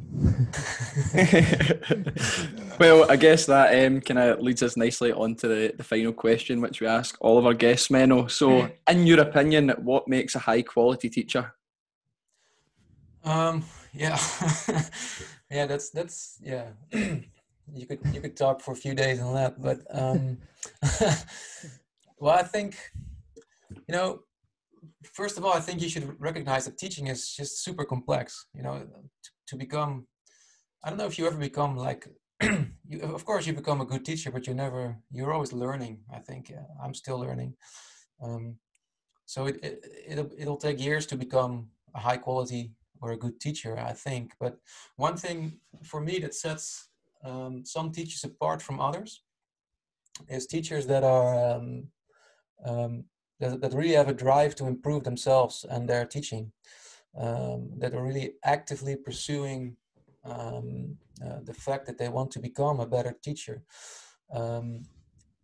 well, I guess that um, kind of leads us nicely on to the, the final question, which we ask all of our guests, Menno. So, in your opinion, what makes a high quality teacher? Um, yeah, yeah, that's that's yeah. you could you could talk for a few days on that, but um, well, I think you know first of all, I think you should recognize that teaching is just super complex. You know, to, to become, I don't know if you ever become like, you, of course you become a good teacher, but you never, you're always learning. I think I'm still learning. Um, so it, it it'll it'll take years to become a high quality or a good teacher, I think. But one thing for me that sets um, some teachers apart from others is teachers that are um, um, that, that really have a drive to improve themselves and their teaching, um, that are really actively pursuing um, uh, the fact that they want to become a better teacher. Um,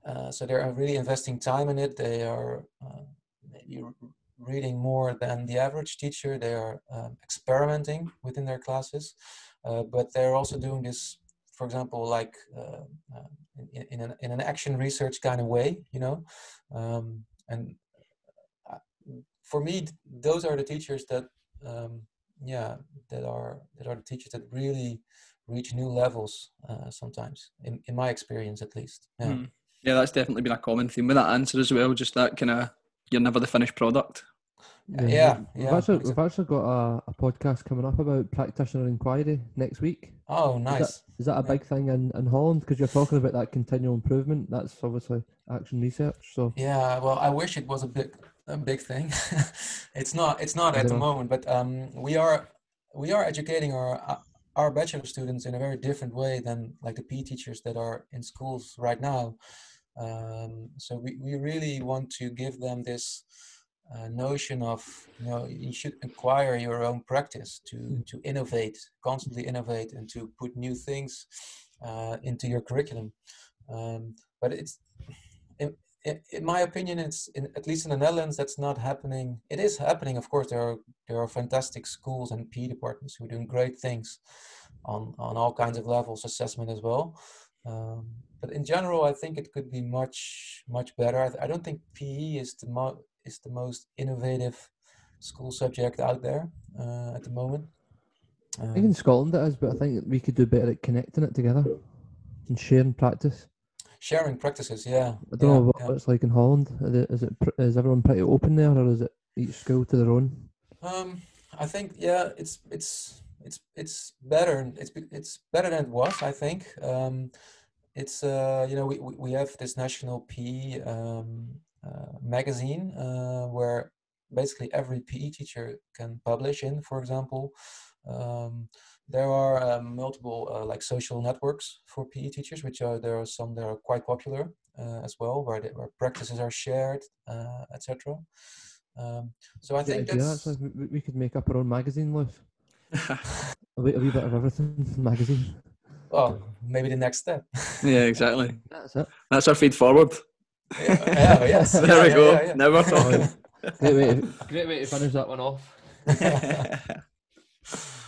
uh, so they're really investing time in it. They are uh, reading more than the average teacher. They are um, experimenting within their classes, uh, but they're also doing this, for example, like uh, uh, in, in, an, in an action research kind of way, you know. Um, and uh, for me those are the teachers that um, yeah that are that are the teachers that really reach new levels uh, sometimes in, in my experience at least yeah mm. yeah that's definitely been a common theme with that answer as well just that kind of you're never the finished product yeah, yeah, we've, actually, we've actually got a, a podcast coming up about practitioner inquiry next week. Oh, nice! Is that, is that a big thing in, in Holland? Because you're talking about that continual improvement. That's obviously action research. So yeah, well, I wish it was a big a big thing. it's not. It's not at the moment, but um, we are we are educating our our bachelor students in a very different way than like the PE teachers that are in schools right now. Um, so we, we really want to give them this uh, notion of you know you should acquire your own practice to mm. to innovate constantly innovate and to put new things uh, into your curriculum. Um, but it's in, in, my opinion it's in, at least in the netherlands that's not happening. It is happening of course there are there are fantastic schools and PE departments who are doing great things on on all kinds of levels assessment as well. Um, but in general i think it could be much much better i, I don't think pe is the mo- is the most innovative school subject out there uh, at the moment. Um, I think in Scotland it is, but I think we could do better at connecting it together and sharing practice. Sharing practices, yeah. I don't yeah, know what yeah. it's like in Holland. Is it is everyone pretty open there, or is it each school to their own? Um, I think yeah, it's it's it's it's better. It's it's better than it was. I think. Um, it's uh, you know we, we have this national PE um, uh, magazine uh, where basically every PE teacher can publish in, for example. Um, there are uh, multiple uh, like social networks for PE teachers, which are there are some that are quite popular uh, as well, where, they, where practices are shared, uh, etc. Um, so I think yeah, that's yeah, we, we could make up our own magazine, Lewis. a, wee, a wee bit of everything magazine. Well, maybe the next step. yeah, exactly. That's it. That's our feed forward. Yeah, yes. there yeah, we yeah, go. Yeah, Never thought. great, way to, great way to finish that one off.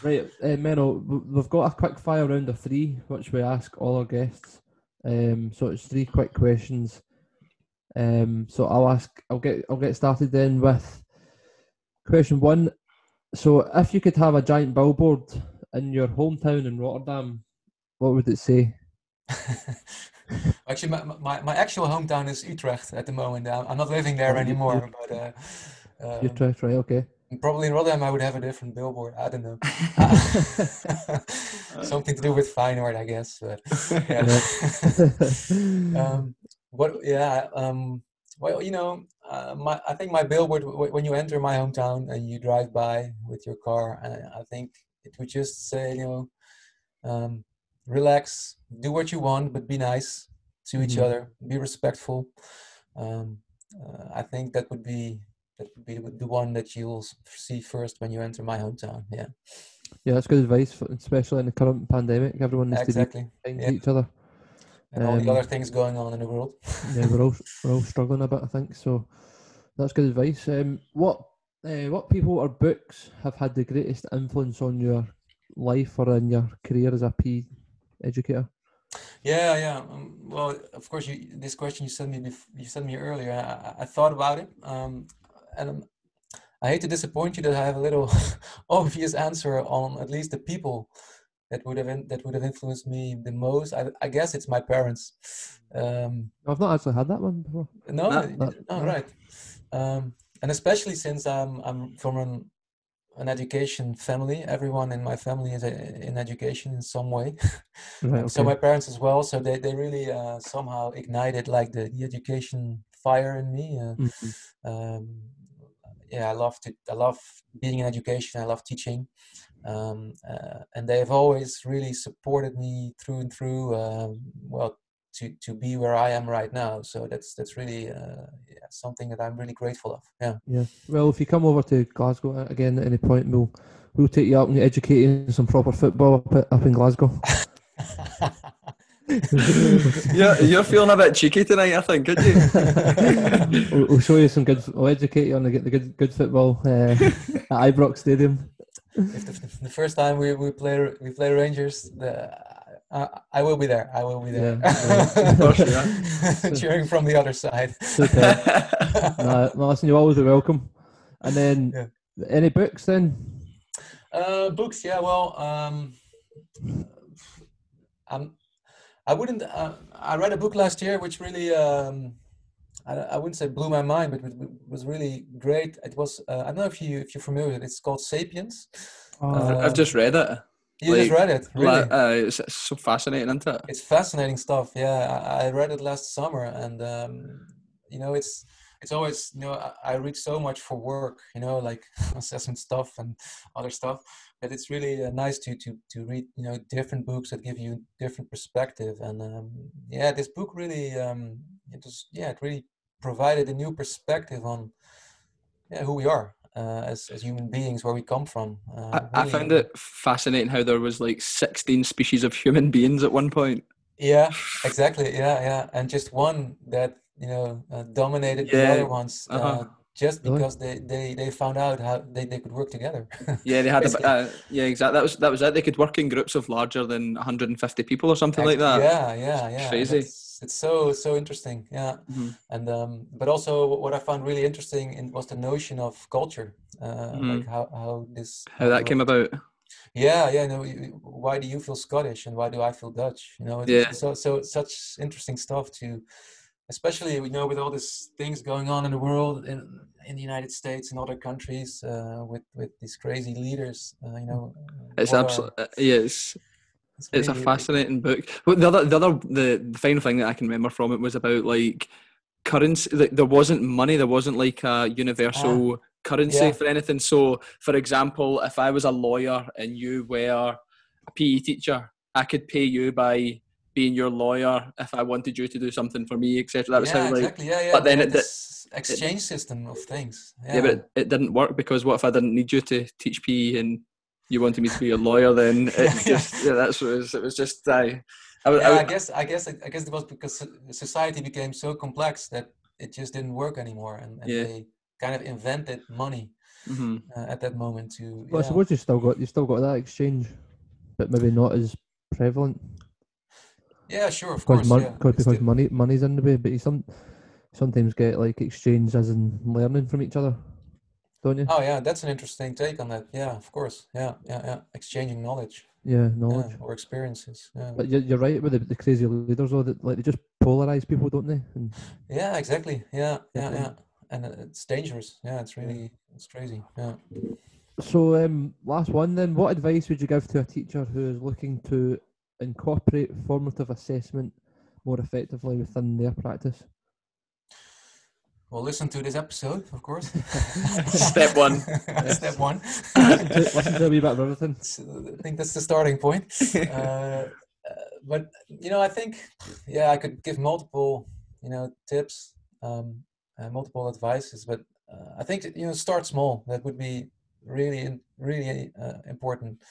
right, uh, Menno, we've got a quick fire round of three, which we ask all our guests. Um, so it's three quick questions. Um, so I'll ask. I'll get. I'll get started then with question one. So if you could have a giant billboard in your hometown in Rotterdam, what would it say? Actually, my, my, my, actual hometown is Utrecht at the moment. I'm not living there anymore. But uh, um, Utrecht, right? Okay. Probably in Rotterdam, I would have a different billboard. I don't know. Something to do with Feyenoord, I guess. But, yeah. um, what? Yeah. Um, well, you know, uh, my, I think my billboard when you enter my hometown and you drive by with your car, I, I think it would just say, you know, um, relax, do what you want, but be nice to mm-hmm. each other, be respectful. Um, uh, I think that would be that would be the one that you'll see first when you enter my hometown. Yeah. Yeah, that's good advice, for, especially in the current pandemic. Everyone needs exactly. to be yeah. each other. And um, all the um, other things going on in the world. yeah, we're all we're all struggling a bit, I think. So that's good advice. Um, what uh, what people or books have had the greatest influence on your life or in your career as a PE educator? Yeah, yeah. Um, well, of course, you, this question you sent me bef- you sent me earlier. I, I thought about it, um, and um, I hate to disappoint you that I have a little obvious answer on at least the people that would have in, that would have influenced me the most. I, I guess it's my parents. Um, I've not actually had that one before. no, No, no, no. right. Um, and especially since I'm I'm from an an education family. Everyone in my family is a, in education in some way. Right, So my parents as well. So they, they really uh, somehow ignited like the, the education fire in me. Uh, Mhm. um, yeah, I love to. I love being in education. I love teaching, um, uh, and they have always really supported me through and through. Um, well, to to be where I am right now. So that's that's really uh, yeah, something that I'm really grateful of. Yeah. Yeah. Well, if you come over to Glasgow uh, again at any point, we'll we'll take you up and educate you in some proper football up, up in Glasgow. You're, you're feeling a bit cheeky tonight, I think, could you? we'll, we'll show you some good. We'll educate you on the, good- the good good football uh, at Ibrox Stadium. if the, the first time we, we play we play Rangers, the, uh, I will be there. I will be there, Yeah, yeah. cheering from the other side. Superb. no, no, listen, you always welcome. And then Yeah. any books then? Uh, books, yeah. Well, um, I'm, I wouldn't. Uh, I read a book last year which really, um, I, I wouldn't say blew my mind, but it was really great. It was. Uh, I don't know if you if you're familiar. with it. It's called *Sapiens*. Uh, I've just read it. You just read it, Really? really? Uh, it's, it's so fascinating, isn't it? it's fascinating stuff yeah I, I read it last summer and um, you know it's it's always you know I, I read so much for work you know like assessment stuff and other stuff But it's really uh, nice to to to read you know different books that give you different perspective and um, yeah this book really um, it was yeah it really provided a new perspective on yeah who we are uh, as, as human beings where we come from uh, I, I found it fascinating how there was like 16 species of human beings at one point. Yeah, exactly. Yeah, yeah, and just one that you know uh, dominated the other ones uh, uh-huh. just Really? because they, they they found out how they, they could work together. Yeah, they had a, uh, yeah, exactly. That was that was it. They could work in groups of larger than 150 people or something like that. Yeah, yeah, yeah. Crazy. It's, it's so so interesting. Yeah, Mhm. and um, but also what I found really interesting in, was the notion of culture, uh, Mhm. like how how this How that came about. Yeah, yeah. No, you- you- why do you feel Scottish and why do I feel Dutch? You know, it's Yeah. so so such interesting stuff to, especially you know with all these things going on in the world in in the United States and other countries uh, with with these crazy leaders. Uh, you know, uh, It's absolutely yeah. It's it's a fascinating book. But the other the other the, final thing that I can remember from it was about like currency. Like there wasn't money. There wasn't like a universal currency Ah, yeah. for anything. So, for example, if I was a lawyer and you were a PE teacher, I could pay you by being your lawyer if I wanted you to do something for me, etc. That was yeah, how like exactly. Yeah, yeah. but then it this exchange system of things. yeah, but it, it didn't work because what if I didn't need you to teach PE and you wanted me to be a lawyer? Then it Yeah. just yeah, that's what it was. It was just I. I, yeah, I, I was- guess I guess I guess it was because society became so complex that it just didn't work anymore, and, and Yeah. they kind of invented money Mhm. uh, at that moment to. Well, I yeah. suppose you still got you still got that exchange, but maybe not as prevalent Yeah, sure, of because course. mon- yeah. cause, because still- money money's in the way. But you some sometimes get like exchange as in learning from each other, don't you? Oh yeah, that's an interesting take on that. Yeah, of course. Yeah, yeah, yeah. Exchanging knowledge, yeah, yeah, knowledge. or experiences. Yeah. But you're, you're right with the, the crazy leaders though. That like they just polarize people, don't they? And yeah, exactly. Yeah, yeah, yeah. And uh, it's dangerous. Yeah, it's really it's crazy. Yeah. So, um, last one then. What advice would you give to a teacher who is looking to incorporate formative assessment more effectively within their practice? Well, listen to this episode, of course. Step one. Step one. listen, to, listen to a wee everything. So I think that's the starting point. uh, uh, but you know, I think, yeah, I could give multiple, you know, tips, um, uh, multiple advices. But uh, I think you know, start small. That would be really, really uh, important.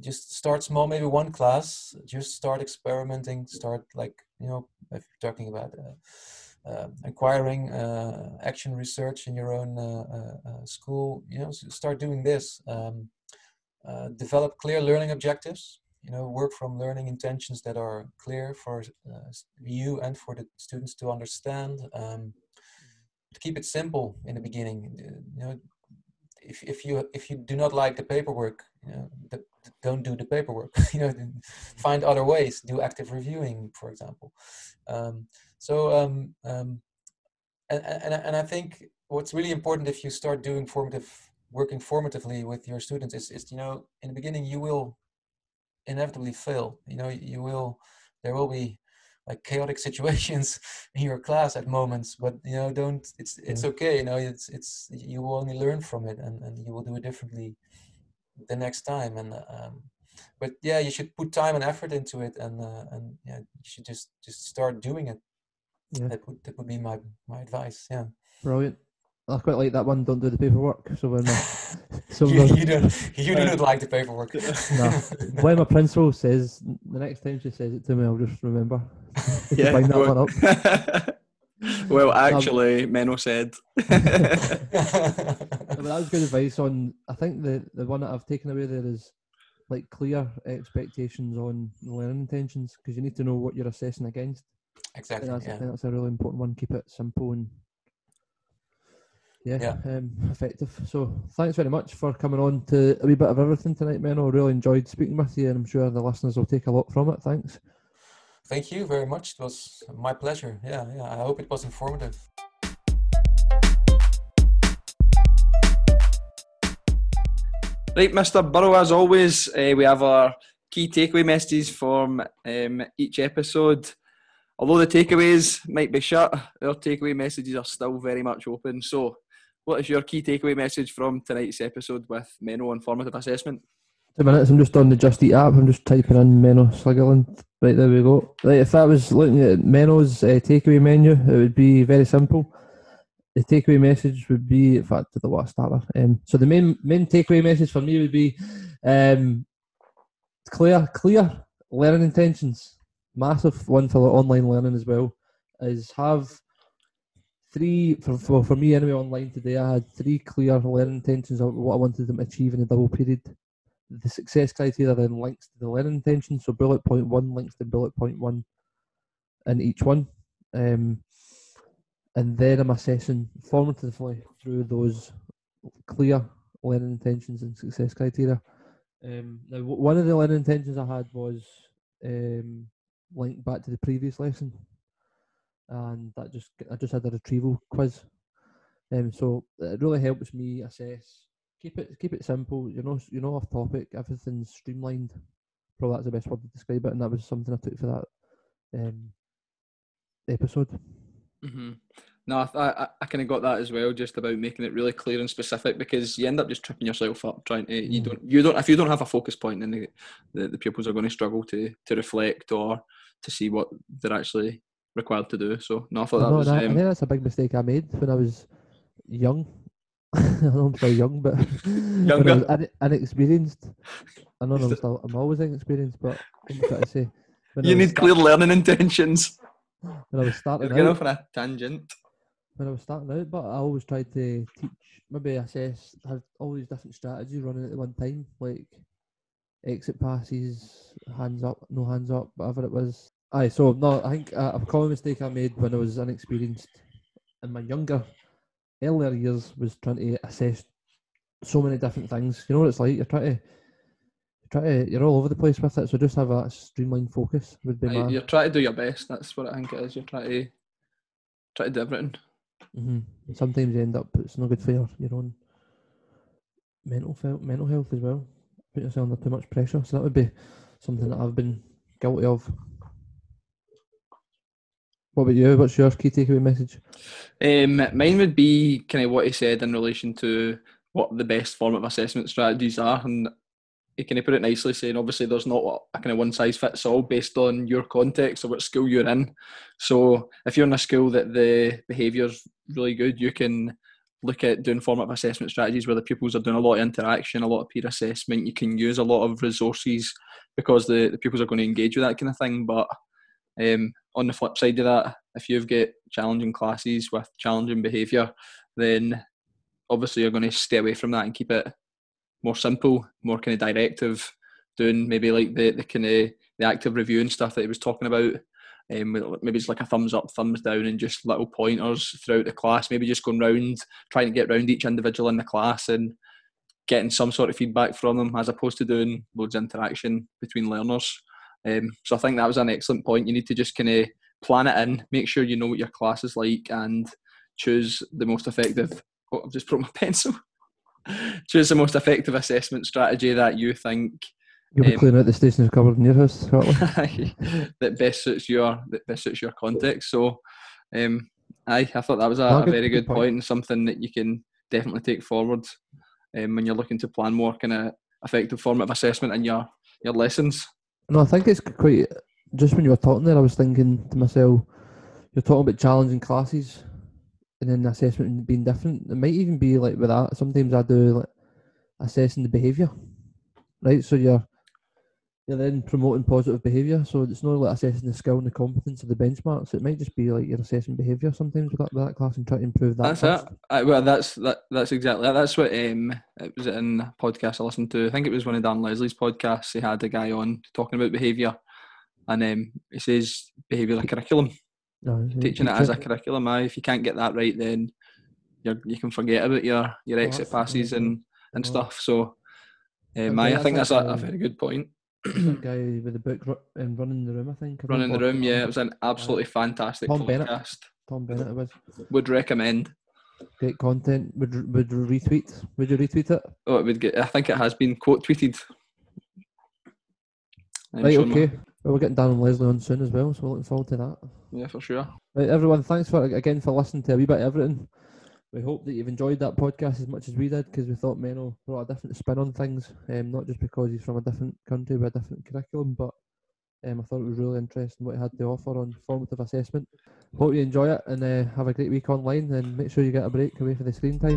Just start small, maybe one class. Just start experimenting. Start like you know, if you're talking about. Uh, acquiring uh, action research in your own uh, uh, uh, school, you know, start doing this. Um, uh, develop clear learning objectives. You know, work from learning intentions that are clear for uh, you and for the students to understand. Um, to keep it simple in the beginning. You know, if, if you if you do not like the paperwork, you know, the, don't do the paperwork. you know, find other ways. Do active reviewing, for example. Um, so um, um, and, and and I think what's really important if you start doing formative working formatively with your students is is you know in the beginning you will inevitably fail. You know you will there will be like chaotic situations in your class at moments but you know don't it's it's okay you know it's it's you will only learn from it and, and you will do it differently the next time. And um, but yeah you should put time and effort into it and uh, and yeah you should just just start doing it yeah. that would that would be my my advice yeah brilliant I quite like that one. Don't do the paperwork. So when my, so you, you don't you do not like the paperwork. no. When my principal says the next time she says it to me, I'll just remember. yeah, bring that well, one up. well, actually, Menno said. that was good advice on. I think the the one that I've taken away there is like clear expectations on learning intentions because you need to know what you're assessing against. Exactly. I, think that's, yeah. I think that's a really important one. Keep it simple and yeah, yeah. Um, effective. So thanks very much for coming on to a wee bit of everything tonight, Menno. I really enjoyed speaking with you, and I'm sure the listeners will take a lot from it. Thanks. Thank you very much. It was my pleasure. Yeah, yeah. I hope it was informative. Right, Mr. Burrow, as always, uh, we have our key takeaway messages from um, each episode. Although the takeaways might be shut, our takeaway messages are still very much open. So, what is your key takeaway message from tonight's episode with Menno and formative assessment? Two minutes, I'm just on the Just Eat app. I'm just typing in Menno Slingerland. Right, there we go. Right, if I was looking at Menno's uh, takeaway menu, it would be very simple. The takeaway message would be, in fact, the what starter. Um, so the main main takeaway message for me would be um, clear, clear learning intentions. Massive one for online learning as well. Is have three for, for, for me anyway online today i had three clear learning intentions of what i wanted them to achieve in a double period the success criteria then links to the learning intention so bullet point one links to bullet point one in each one um, and then i'm assessing formatively through those clear learning intentions and success criteria um, now one of the learning intentions i had was um, linked back to the previous lesson and that just I just had a retrieval quiz. Um, so it really helps me assess. Keep it keep it simple. You know, you know, off topic. Everything's streamlined. Probably that's the best word to describe it, and that was something I took for that um, episode. Mm-hmm. No, I, I, I kind of got that as well, just about making it really clear and specific, because you end up just tripping yourself up trying to. You mm. don't. You don't. If you don't have a focus point, then the, the, the pupils are going to struggle to to reflect or to see what they're actually required to do. So no, I thought that no, was. Um, I think that's a big mistake I made when I was young. I know I'm very young, but younger, un- inexperienced. I know I'm still. I'm always inexperienced, but I'm trying to say. you need clear learning intentions. When I was starting You're going out, off on a tangent. When I was starting out, but I always tried to teach, maybe assess, have all these different strategies running at the one time, like exit passes, hands up, no hands up, whatever it was. Aye, so no, I think uh, a common mistake I made when I was inexperienced in my younger, earlier years was trying to assess so many different things. You know what it's like? You're trying to, you're trying to, you're all over the place with it. So just have a streamlined focus would be. Aye, You're trying to do your best. That's what I think it is. You're trying to try to do everything. Mm-hmm. Sometimes you end up it's not good for your, your own mental mental health as well. Put yourself under too much pressure. So that would be something that I've been guilty of what about you? What's your key takeaway message? Um, mine would be kind of what he said in relation to what the best form of assessment strategies are, and he kind of put it nicely, saying obviously there's not a kind of one size fits all based on your context or what school you're in. So if you're in a school that the behaviour's really good, you can look at doing formative assessment strategies where the pupils are doing a lot of interaction, a lot of peer assessment. You can use a lot of resources because the, the pupils are going to engage with that kind of thing. But um, on the flip side of that, if you've got challenging classes with challenging behaviour, then obviously you're going to stay away from that and keep it more simple, more kind of directive, doing maybe like the the kind of the active review and stuff that he was talking about. Um, maybe it's like a thumbs up, thumbs down, and just little pointers throughout the class. Maybe just going round, trying to get round each individual in the class and getting some sort of feedback from them, as opposed to doing loads of interaction between learners. Um, so I think that was an excellent point. You need to just kind of plan it in, make sure you know what your class is like, and choose the most effective. Oh, I've just broke my pencil. choose the most effective assessment strategy that you think You'll be Um, clearing out the stations covered in your house shortly. that best suits your that best suits your context. So, um, aye, I thought that was a, a very good point and something that you can definitely take forward um, when you're looking to plan more kind of effective formative assessment in your your lessons. No, I think it's quite. Just when you were talking there, I was thinking to myself, you're talking about challenging classes, and then the assessment being different. It might even be like with that. Sometimes I do like assessing the behaviour, right? So you're you're then promoting positive behaviour. So it's not like assessing the skill and the competence of the benchmarks. It might just be like you're assessing behaviour sometimes with that, with that class and try to improve that. That's it. Aye, well, that's that. That's exactly that. That's what um, it was in a podcast I listened to. I think it was one of Dan Leslie's podcasts. He had a guy on talking about behaviour, and um, he says behaviour a curriculum. No, teaching it as a curriculum. Aye, if you can't get that right, then you you can forget about your your Oh, exit that's- passes and and Oh. stuff. So, um, Okay, I think that's a, a um, very good point. That guy with the book and running the room. I think I Running the room, yeah, it was an absolutely fantastic Tom Bennett. podcast. Tom Bennett. It was Would recommend. great content. Would would retweet? Would you retweet it? Oh, it would get. I think it has been quote tweeted. I'm Right, sure my- okay. Well, we're getting Dan and Leslie on soon as well, so we're looking forward to that. Yeah, for sure. Right, everyone, thanks for again for listening to a wee bit of everything. We hope that you've enjoyed that podcast as much as we did because we thought Menno brought a different spin on things, um, not just because he's from a different country with a different curriculum, but um, I thought it was really interesting what he had to offer on formative assessment. Hope you enjoy it and uh, have a great week online and make sure you get a break away for the screen time.